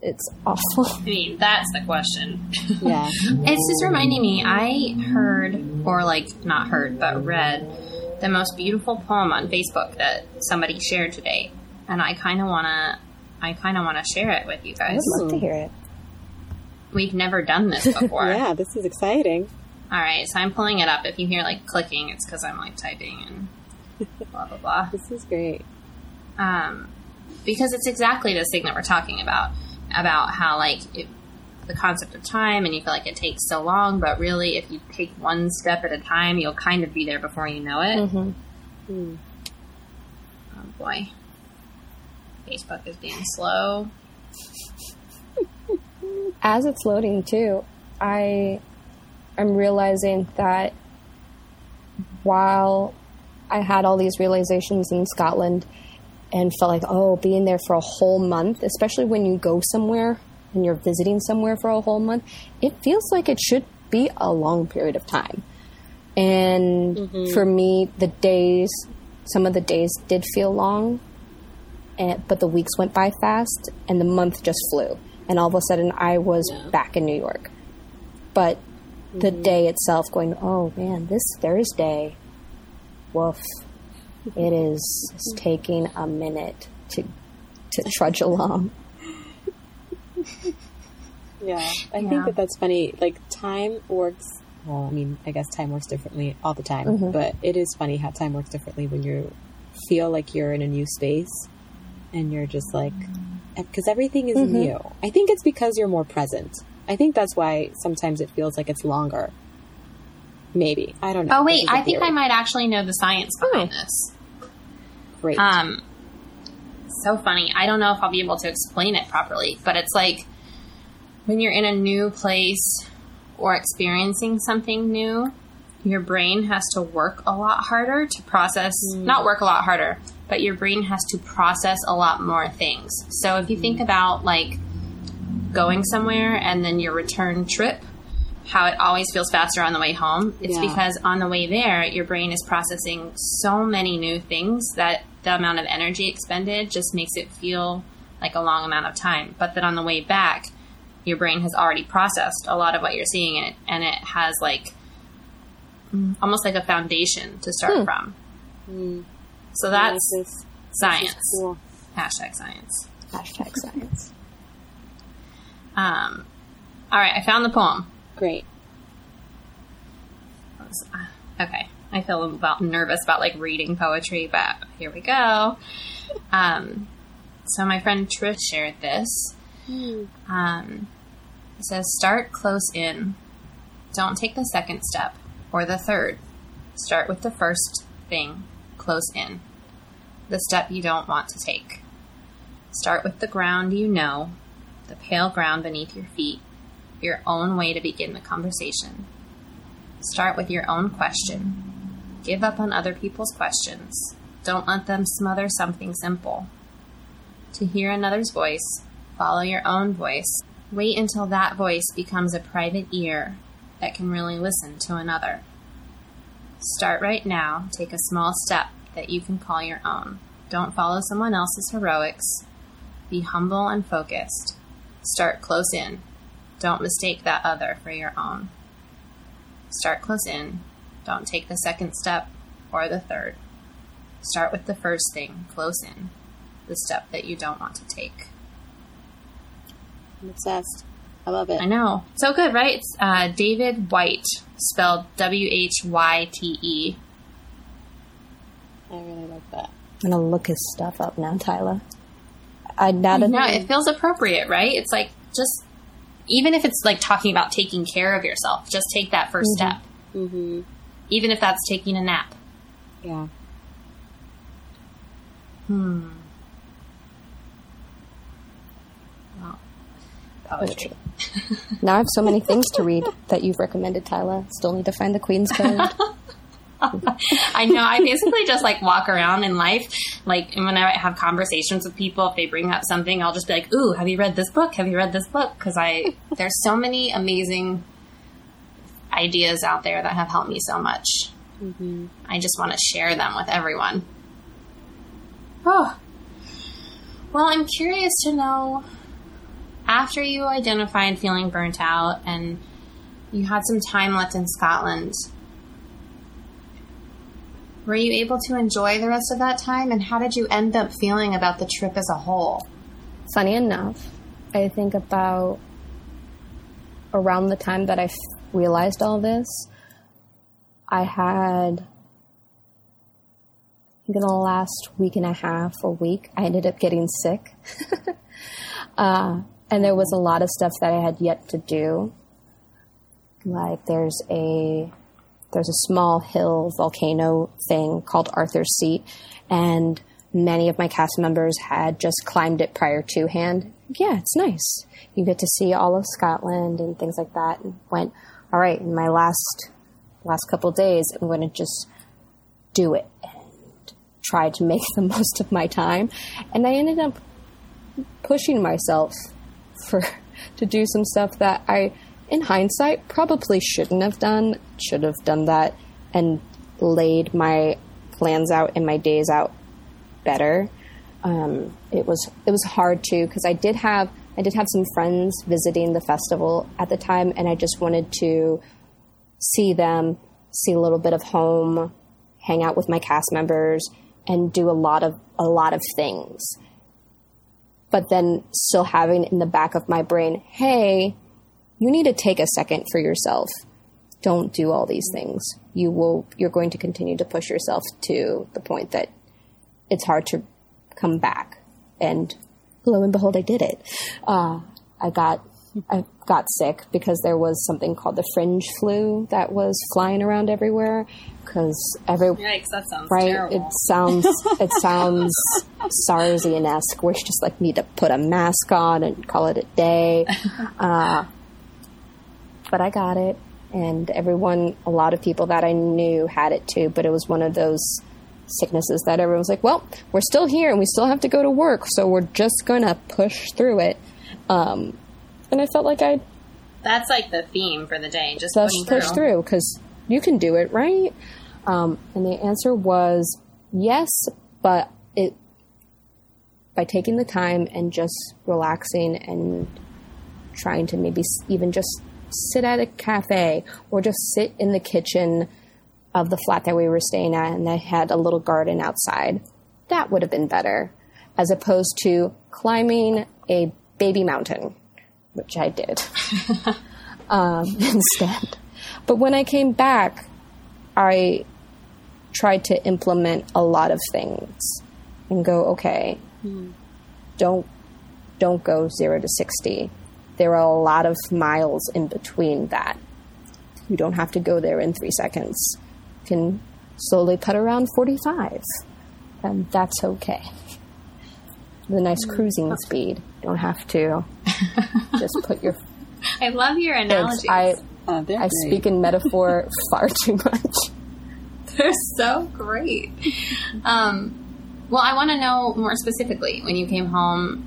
it's awful. I mean, that's the question. yeah. It's just reminding me, I heard, or like not heard, but read the most beautiful poem on Facebook that somebody shared today. And I kind of want to, I kind of want to share it with you guys. I'd love to hear it. We've never done this before. yeah, this is exciting. All right, so I'm pulling it up. If you hear like clicking, it's because I'm like typing and blah, blah, blah. This is great. Um, because it's exactly this thing that we're talking about about how like it, the concept of time and you feel like it takes so long but really if you take one step at a time you'll kind of be there before you know it. Mm-hmm. oh boy. Facebook is being slow. As it's loading too, I am realizing that while I had all these realizations in Scotland and felt like, oh, being there for a whole month, especially when you go somewhere and you're visiting somewhere for a whole month, it feels like it should be a long period of time. And mm-hmm. for me, the days, some of the days did feel long, and, but the weeks went by fast and the month just flew. And all of a sudden, I was back in New York. But the mm-hmm. day itself, going, oh man, this Thursday, woof, it is taking a minute to to trudge along. Yeah, I Yeah. think that that's funny. Like time works. Well, I mean, I guess time works differently all the time, Mm-hmm. but it is funny how time works differently when you feel like you're in a new space and you're just like, because everything is Mm-hmm. new. I think it's because you're more present. I think that's why sometimes it feels like it's longer. Maybe I don't know. oh wait I think theory. i might actually know the science behind hmm. this Great. Um, so funny. I don't know if I'll be able to explain it properly, but it's like when you're in a new place or experiencing something new, your brain has to work a lot harder to process, hmm. not work a lot harder, but your brain has to process a lot more things. So if you think hmm. about like going somewhere and then your return trip, how it always feels faster on the way home, it's Yeah. because on the way there, your brain is processing so many new things that the amount of energy expended just makes it feel like a long amount of time. But then on the way back, your brain has already processed a lot of what you're seeing in it, and it has like almost like a foundation to start from. So that's This is science. cool. Hashtag science. Hashtag science. Um, all right, I found the poem. Great. Okay. I feel about nervous about like reading poetry, but here we go. Um, so my friend Trish shared this. Um, it says, "Start close in. Don't take the second step or the third. Start with the first thing, close in. The step you don't want to take. Start with the ground you know. the pale ground beneath your feet, your own way to begin the conversation. Start with your own question. Give up on other people's questions. Don't let them smother something simple. To hear another's voice, follow your own voice. Wait until that voice becomes a private ear that can really listen to another. Start right now. Take a small step that you can call your own. Don't follow someone else's heroics. Be humble and focused. Start close in. Don't mistake that other for your own. Start close in. Don't take the second step or the third. Start with the first thing, close in, the step that you don't want to take. I'm obsessed. I love it. I know. So good, right? It's uh, David Whyte, spelled W H Y T E. I really like that. I'm gonna look his stuff up now, Tyler. I now that No, it feels appropriate, right? It's like just, even if it's like talking about taking care of yourself, just take that 1st step. Mm-hmm. Even if that's taking a nap. Yeah. Hmm. Well, poetry. now I have so many things to read that you've recommended, Tyler. Still need to find the Queen's Code. I know. I basically just like walk around in life, like, and when I have conversations with people, if they bring up something, I'll just be like, "Ooh, have you read this book? Have you read this book?" Because I there's so many amazing ideas out there that have helped me so much. Mm-hmm. I just want to share them with everyone. Oh, well, I'm curious to know after you identified feeling burnt out and you had some time left in Scotland. Were you able to enjoy the rest of that time, and how did you end up feeling about the trip as a whole? Funny enough, I think about around the time that I f- realized all this, I had, in the last week and a half or week, I ended up getting sick. uh, and there was a lot of stuff that I had yet to do. Like there's a there's a small hill volcano thing called Arthur's Seat, and many of my cast members had just climbed it prior to hand. Yeah, it's nice. You get to see all of Scotland and things like that. And went, all right, in my last last couple days, I'm going to just do it and try to make the most of my time. And I ended up pushing myself for to do some stuff that I in hindsight, probably shouldn't have done. Should have done that and laid my plans out and my days out better. Um, it was it was hard too because I did have I did have some friends visiting the festival at the time, and I just wanted to see them, see a little bit of home, hang out with my cast members, and do a lot of a lot of things. But then still having in the back of my brain, hey, you need to take a second for yourself. Don't do all these things. You will you're going to continue to push yourself to the point that it's hard to come back. And lo and behold, I did it. Uh, I got I got sick because there was something called the fringe flu that was flying around everywhere. Because every Yikes, that sounds right, terrible. it sounds it sounds Sarsian esque, where just like need to put a mask on and call it a day. Uh, but I got it, and everyone, a lot of people that I knew had it too. But it was one of those sicknesses that everyone was like, "Well, we're still here, and we still have to go to work, so we're just gonna push through it." Um, and I felt like I That's like the theme for the day. Just just push through because you can do it, right? Um, and the answer was yes, but it by taking the time and just relaxing and trying to maybe even just sit at a cafe or just sit in the kitchen of the flat that we were staying at and they had a little garden outside. That would have been better as opposed to climbing a baby mountain, which I did um, instead. But when I came back, I tried to implement a lot of things and go, okay, don't don't go zero to sixty. There are a lot of miles in between that. You don't have to go there in three seconds. You can slowly put around forty five. And that's okay. the nice cruising speed. You don't have to just put your. I love your analogies. I they're I speak in metaphor far too much. They're so great. Um, well, I want to know more specifically when you came home,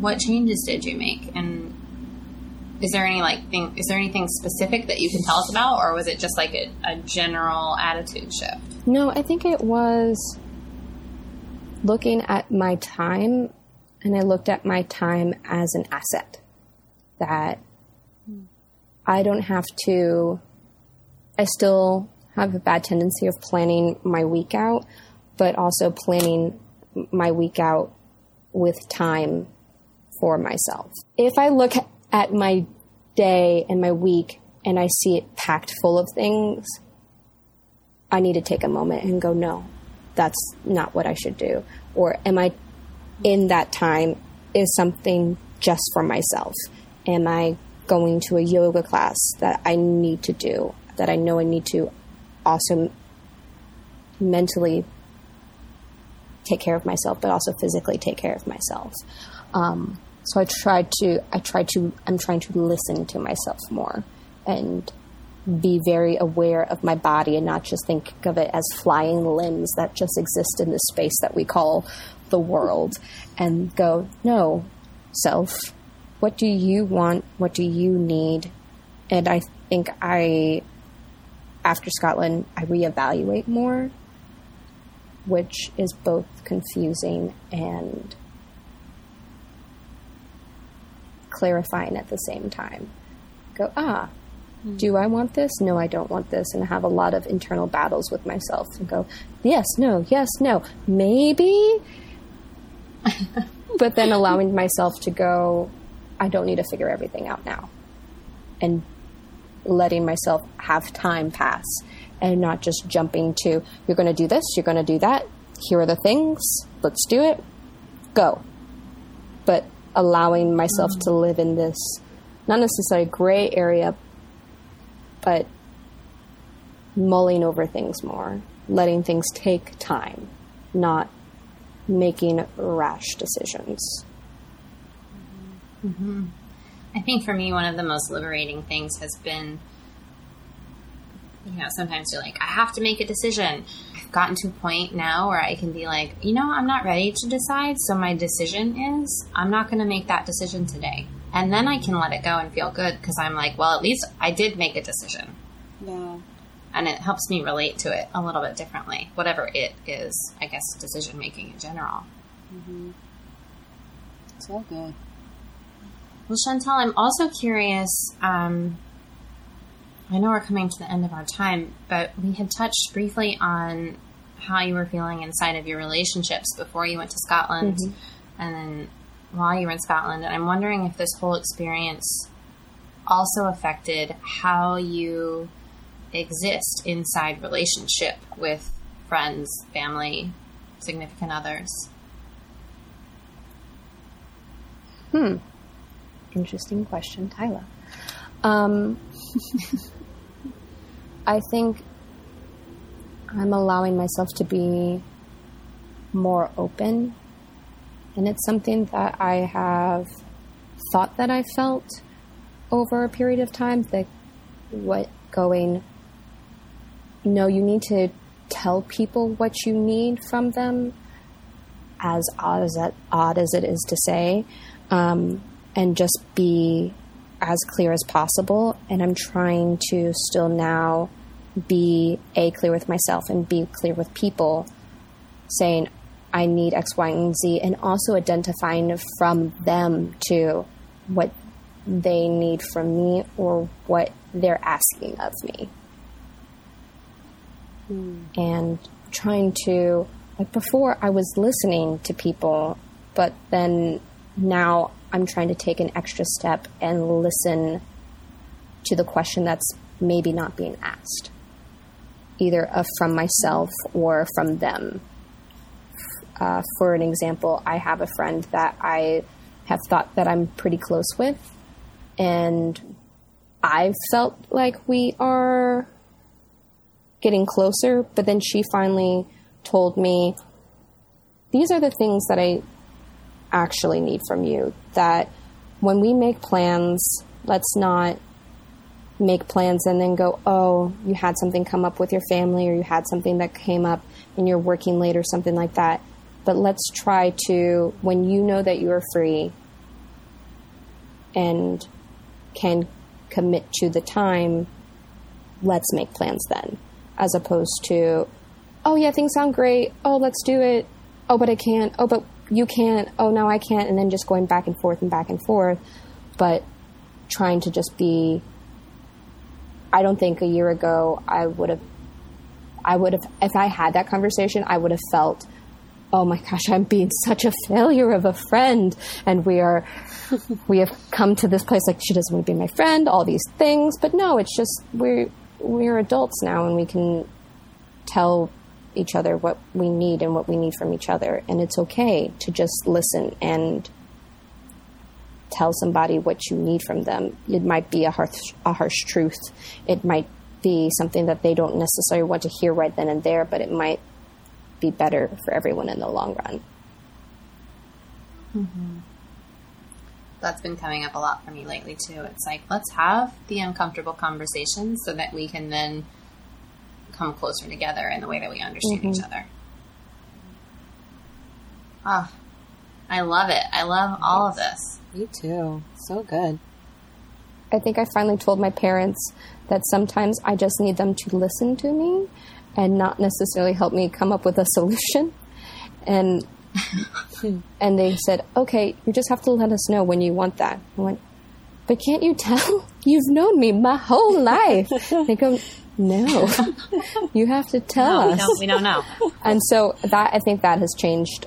what changes did you make, and is there any like thing? Is there anything specific that you can tell us about, or was it just like a, a general attitude shift? No, I think it was looking at my time, and I looked at my time as an asset. That I don't have to, I still have a bad tendency of planning my week out, but also planning my week out with time for myself. If I look at my day and my week and I see it packed full of things, I need to take a moment and go, no, that's not what I should do. Or am I in that time is something just for myself? Am I going to a yoga class that I need to do, that I know I need to also mentally take care of myself, but also physically take care of myself? Um, so I try to, I try to, I'm trying to listen to myself more and be very aware of my body and not just think of it as flying limbs that just exist in the space that we call the world and go, no, self, what do you want? What do you need? And I think I, after Scotland, I reevaluate more, which is both confusing and clarifying at the same time. Go, ah, do I want this? No, I don't want this. And have a lot of internal battles with myself and go, yes, no, yes, no, maybe. but then allowing myself to go, I don't need to figure everything out now. And letting myself have time pass and not just jumping to, you're going to do this, you're going to do that, here are the things, let's do it, go. But allowing myself to live in this, not necessarily gray area, but mulling over things more, letting things take time, not making rash decisions. Mm-hmm. I think for me, one of the most liberating things has been, you know, sometimes you're like, I have to make a decision. Gotten to a point now where I can be like, you know, I'm not ready to decide. So my decision is, I'm not going to make that decision today. And then I can let it go and feel good because I'm like, well, at least I did make a decision. Yeah. And it helps me relate to it a little bit differently, whatever it is, I guess, decision making in general. It's all good. Well, Chantel, I'm also curious. Um, I know we're coming to the end of our time, but we had touched briefly on how you were feeling inside of your relationships before you went to Scotland and then while you were in Scotland. And I'm wondering if this whole experience also affected how you exist inside relationship with friends, family, significant others. Hmm. Interesting question, Tyler. Um, I think I'm allowing myself to be more open, and it's something that I have thought that I felt over a period of time. That what going, no, you need to tell people what you need from them, as odd as that odd as it is to say, um, and just be as clear as possible. And I'm trying to still now be a clear with myself and be clear with people, saying I need X, Y, and Z, and also identifying from them to what they need from me or what they're asking of me hmm. and trying to like before I was listening to people, but then now I'm trying to take an extra step and listen to the question that's maybe not being asked, either uh, from myself or from them. Uh, for an example, I have a friend that I have thought that I'm pretty close with, and I felt like we are getting closer, but then she finally told me these are the things that I actually need from you. That when we make plans, let's not make plans and then go, oh, you had something come up with your family or you had something that came up and you're working late or something like that. But let's try to, when you know that you're free and can commit to the time, let's make plans then. As opposed to, oh, yeah, things sound great. Oh, let's do it. Oh, but I can't. Oh, but you can't. Oh, no, I can't. And then just going back and forth and back and forth. But trying to just be I don't think a year ago I would have, I would have, if I had that conversation, I would have felt, oh my gosh, I'm being such a failure of a friend. And we are, we have come to this place like she doesn't want to be my friend, all these things. But no, it's just we're, we're adults now and we can tell each other what we need and what we need from each other. And it's okay to just listen and tell somebody what you need from them. It might be a harsh, a harsh truth. It might be something that they don't necessarily want to hear right then and there, but it might be better for everyone in the long run. Mm-hmm. That's been coming up a lot for me lately too. It's like let's have the uncomfortable conversations so that we can then come closer together in the way that we understand mm-hmm. each other. Ah, oh, I love it. I love all of this. Me too. So good. I think I finally told my parents that sometimes I just need them to listen to me and not necessarily help me come up with a solution. And and they said, "Okay, you just have to let us know when you want that." I went, "But can't you tell? You've known me my whole life." they go, "No, you have to tell no, us." We don't, we don't know. And so that I think that has changed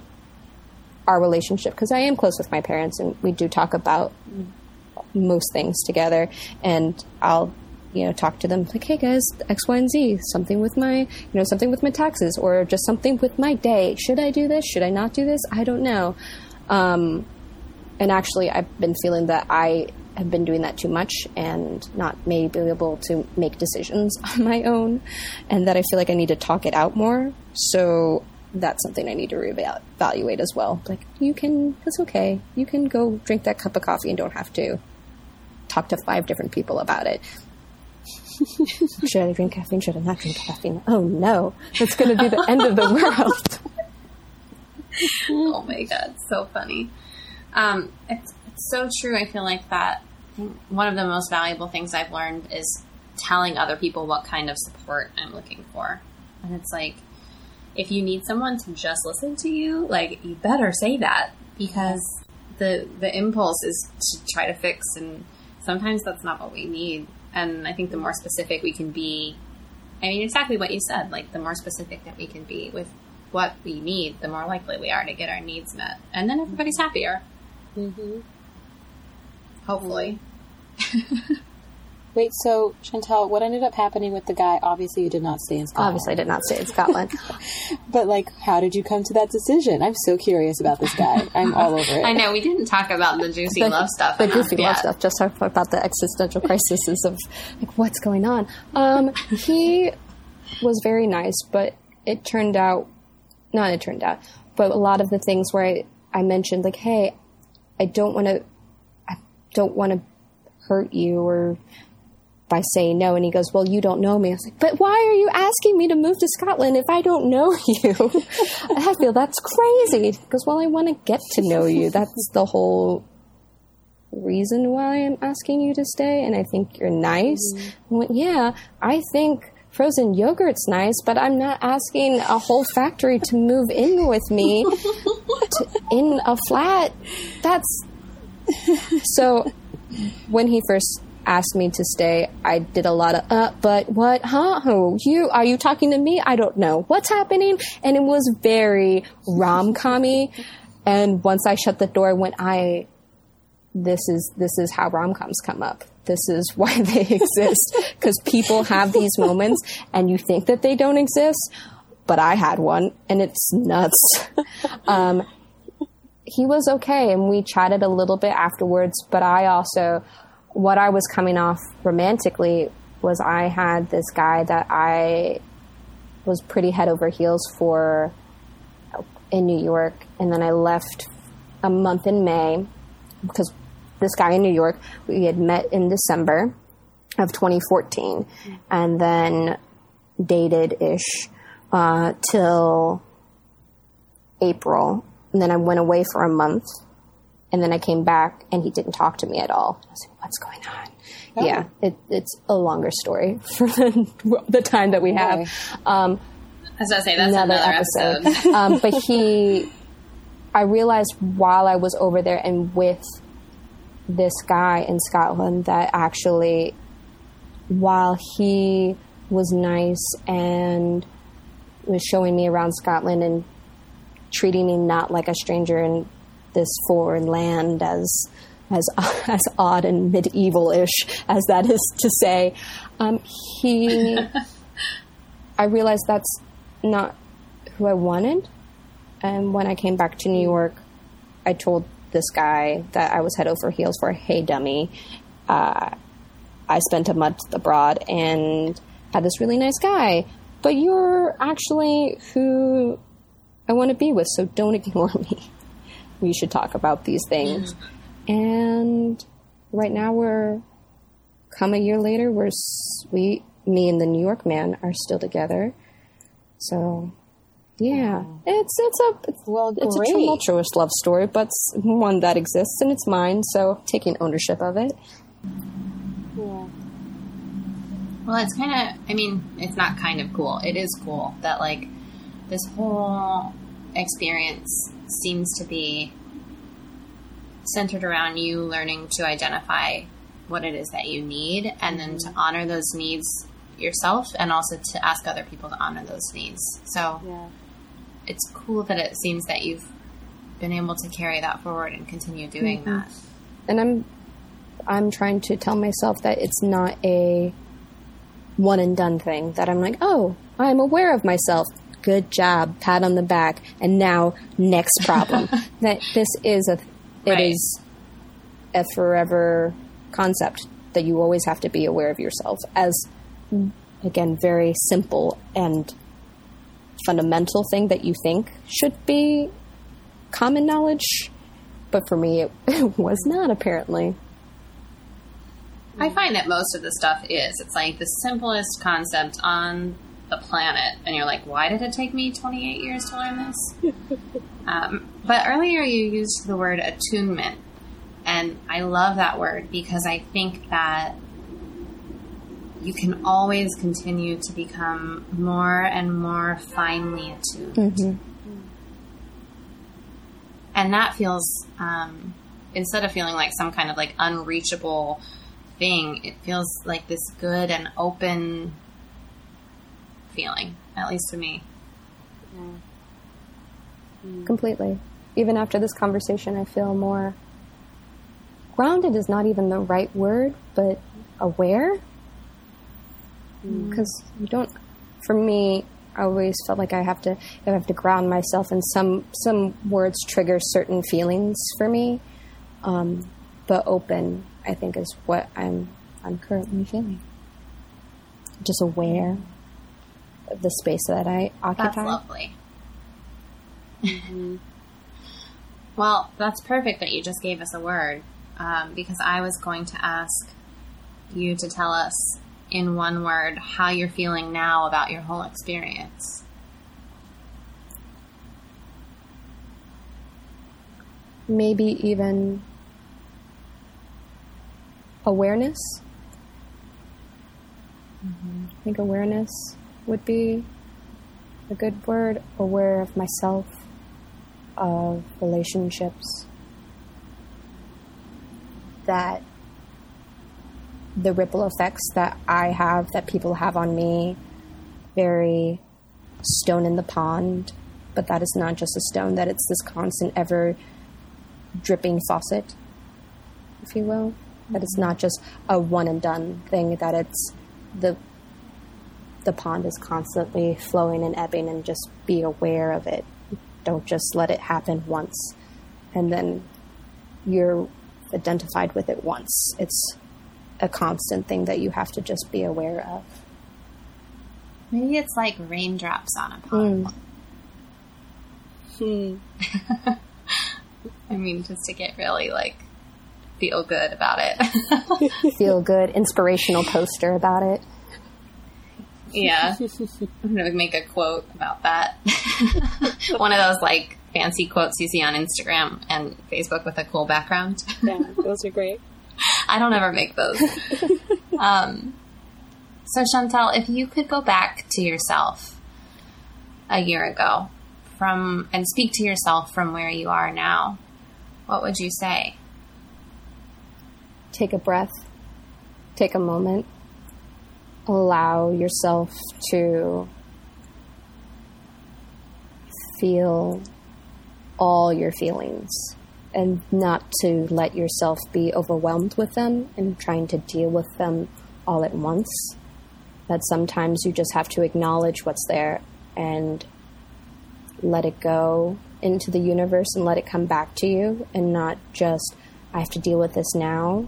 our relationship because I am close with my parents and we do talk about most things together. And I'll you know talk to them like hey guys x y and z something with my you know something with my taxes or just something with my day. Should i do this? Should i not do this? I don't know. Um, and actually i've been feeling that i have been doing that too much and not maybe able to make decisions on my own and that i feel like i need to talk it out more so that's something I need to reevaluate as well. Like, you can, it's okay. You can go drink that cup of coffee and don't have to talk to five different people about it. Should I drink caffeine? Should I not drink caffeine? Oh no, it's going to be the end of the world. oh my god, so funny. Um, it's, it's so true. I feel like that. one of the most valuable things I've learned is telling other people what kind of support I'm looking for. And it's like, if you need someone to just listen to you, like you better say that because the the impulse is to try to fix and sometimes that's not what we need. And I think the more specific we can be, I mean exactly what you said, like the more specific that we can be with what we need, the more likely we are to get our needs met. And then everybody's happier. Mm-hmm. Hopefully. Wait, so Chantel, what ended up happening with the guy? Obviously, you did not stay in Scotland. Obviously, I did not stay in Scotland. but like, how did you come to that decision? I'm so curious about this guy. I'm all over it. I know we didn't talk about the juicy the, love stuff. The goofy love stuff. Just talk about the existential crises of like what's going on. Um, he was very nice, but it turned out, not it turned out, but a lot of the things where I, I mentioned like, hey, I don't want to, I don't want to hurt you or by saying no. And he goes, Well, you don't know me. I was like, But why are you asking me to move to Scotland if I don't know you? I feel that's crazy. He goes, Well, I want to get to know you. That's the whole reason why I'm asking you to stay. And I think you're nice. Mm-hmm. I went, Yeah, I think frozen yogurt's nice, but I'm not asking a whole factory to move in with me to, in a flat. That's so when he first asked me to stay, I did a lot of, uh, but what, huh? Who? You, are you talking to me? I don't know. What's happening? And it was very rom-commy. And once I shut the door, when I, this is, this is how rom-coms come up. This is why they exist. Cause people have these moments and you think that they don't exist, but I had one and it's nuts. um, he was okay and we chatted a little bit afterwards, but I also, what I was coming off romantically was I had this guy that I was pretty head over heels for in New York, and then I left a month in May because this guy in New York, we had met in December of 2014 and then dated ish uh, till April. And then I went away for a month and then I came back and he didn't talk to me at all. I was like, what's going on? Yeah, it, it's a longer story for the, the time that we have. Okay. Um, I was gonna say that's another, another, episode. episode. um, but he, I realized while I was over there and with this guy in Scotland that actually, while he was nice and was showing me around Scotland and treating me not like a stranger in this foreign land as as as odd and medieval-ish as that is to say, um, he. I realized that's not who I wanted. And when I came back to New York, I told this guy that I was head over heels for. Hey, dummy, uh, I spent a month abroad and had this really nice guy, but you're actually who I want to be with, so don't ignore me. We should talk about these things. And right now we're come a year later, we're s- we me and the New York man are still together. So yeah, it's it's a it's, Well, it's a tumultuous love story, but it's one that exists and it's mine. So taking ownership of it. Well, it's kind of, I mean, it's not kind of cool. It is cool that, like, this whole experience seems to be centered around you learning to identify what it is that you need and then to mm-hmm. honor those needs yourself and also to ask other people to honor those needs. So Yeah. it's cool that it seems that you've been able to carry that forward and continue doing mm-hmm. that. and I'm I'm trying to tell myself that it's not a one and done thing. That I'm like, oh, I'm aware of myself. Good job, pat on the back, and now next problem. that this is a it is Right. a forever concept that you always have to be aware of yourself as again very simple and fundamental thing that you think should be common knowledge but for me it, it was not apparently I find that most of the stuff is. It's like the simplest concept on the planet, and you're like, why did it take me 28 years to learn this? um, but earlier you used the word attunement, and I love that word because I think that you can always continue to become more and more finely attuned. And that feels, um, instead of feeling like some kind of like unreachable thing, it feels like this good and open feeling, at least to me. completely. Even after this conversation i feel more grounded is not even the right word but aware. Because you don't for me i always felt like i have to i have to ground myself and some some words trigger certain feelings for me. Um, but open i think is what i'm i'm currently feeling. Just aware. of the space that i occupy. That's lovely. well, that's perfect that you just gave us a word um, because I was going to ask you to tell us in one word how you're feeling now about your whole experience. maybe even awareness. I think awareness would be a good word. Aware of myself, of relationships, that the ripple effects that I have, that people have on me, very stone in the pond, but that is not just a stone, that it's this constant, ever dripping faucet, if you will. That it's mm-hmm. not just a one and done thing, that it's the the pond is constantly flowing and ebbing and just be aware of it. Don't just let it happen once and then you're identified with it once. It's a constant thing that you have to just be aware of. Maybe it's like raindrops on a pond. Hmm. I mean, just to get really like feel good about it. Feel good, inspirational poster about it. Yeah. I'm going to make a quote about that. One of those like fancy quotes you see on Instagram and Facebook with a cool background. Yeah, those are great. I don't ever make those. um, so, Chantel, if you could go back to yourself a year ago from and speak to yourself from where you are now, what would you say? Take a breath, take a moment, allow yourself to feel all your feelings and not to let yourself be overwhelmed with them and trying to deal with them all at once. That sometimes you just have to acknowledge what's there and let it go into the universe and let it come back to you and not just, I have to deal with this now,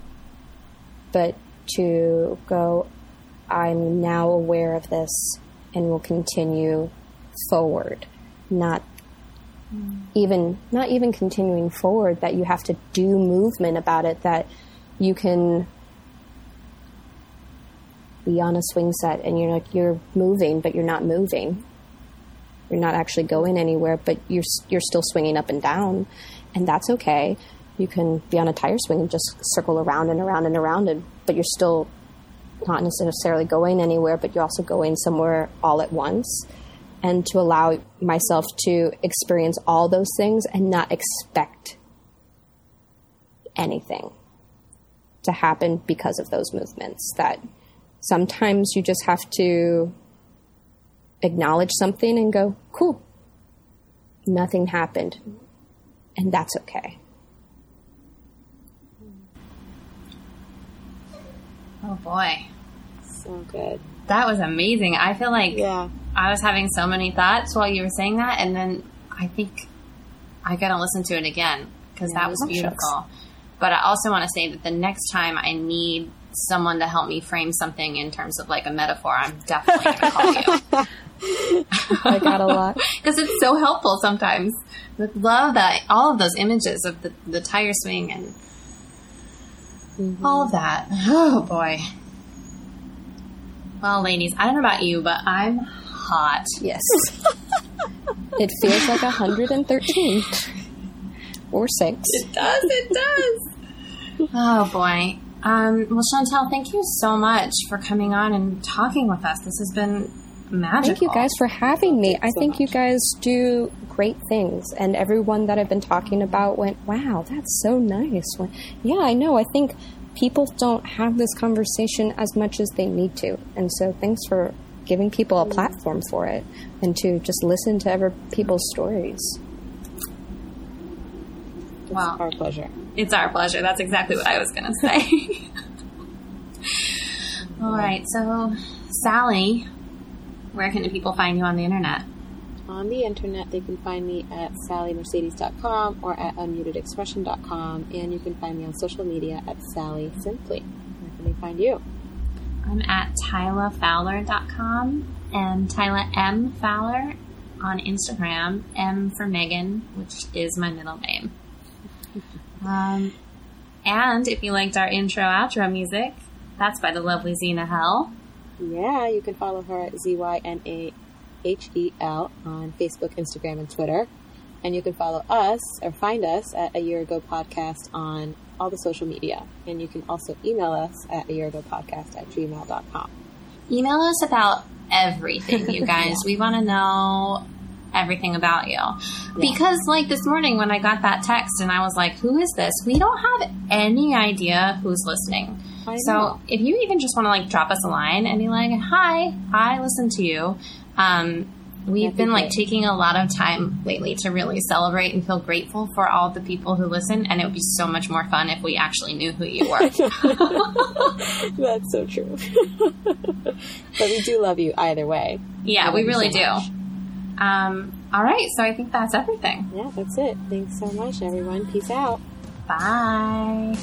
but to go, I'm now aware of this and will continue forward, not even not even continuing forward that you have to do movement about it that you can be on a swing set and you're like you're moving but you're not moving. You're not actually going anywhere but you're you're still swinging up and down and that's okay. You can be on a tire swing and just circle around and around and around and but you're still not necessarily going anywhere but you're also going somewhere all at once and to allow myself to experience all those things and not expect anything to happen because of those movements. That sometimes you just have to acknowledge something and go, cool, nothing happened, and that's okay. Oh boy, So good. that was amazing. I feel like Yeah. I was having so many thoughts while you were saying that, and then I think I gotta listen to it again because Yeah, that was oh, beautiful. But I also want to say that the next time I need someone to help me frame something in terms of like a metaphor, I'm definitely gonna call you I got a lot. because it's so helpful sometimes. I love that all of those images of the, the tire swing and mm-hmm. all of that. Oh boy. Well, ladies, I don't know about you, but I'm hot. Yes. it feels like 113 or 6. It does. It does. oh boy. Um, well, Chantel, thank you so much for coming on and talking with us. This has been magical. Thank you guys for having me. I so think you guys do great things, and everyone that I've been talking about went, "Wow, that's so nice." Went, yeah, I know. I think people don't have this conversation as much as they need to, and so thanks for giving people a platform for it and to just listen to other people's stories. Wow. Our pleasure. It's our pleasure. That's exactly what I was going to say. All right. So, Sally, where can the people find you on the internet? On the internet, they can find me at sallymercedes.com or at unmutedexpression.com, and you can find me on social media at Sally Simply. Where can they find you? I'm at tylafowler.com and Tyla M. Fowler on Instagram, M for Megan, which is my middle name. Um, and if you liked our intro outro music, that's by the lovely Zyna Hel. Yeah, you can follow her at Z Y N A H E L on Facebook, Instagram, and Twitter. And you can follow us or find us at A Year Ago Podcast on all the social media. And you can also email us at A Year Ago Podcast at gmail.com. Email us about everything, you guys. We want to know everything about you. Because, like this morning when I got that text and I was like, who is this? We don't have any idea who's listening. So if you even just want to like drop us a line and be like, "Hi, I listen to you," um, we've been like taking a lot of time lately to really celebrate and feel grateful for all the people who listen, and it would be so much more fun if we actually knew who you were. That's so true. but we do love you either way. yeah, we really so do. Um, all right, so I think that's everything. Yeah, that's it. Thanks so much, everyone. Peace out. Bye.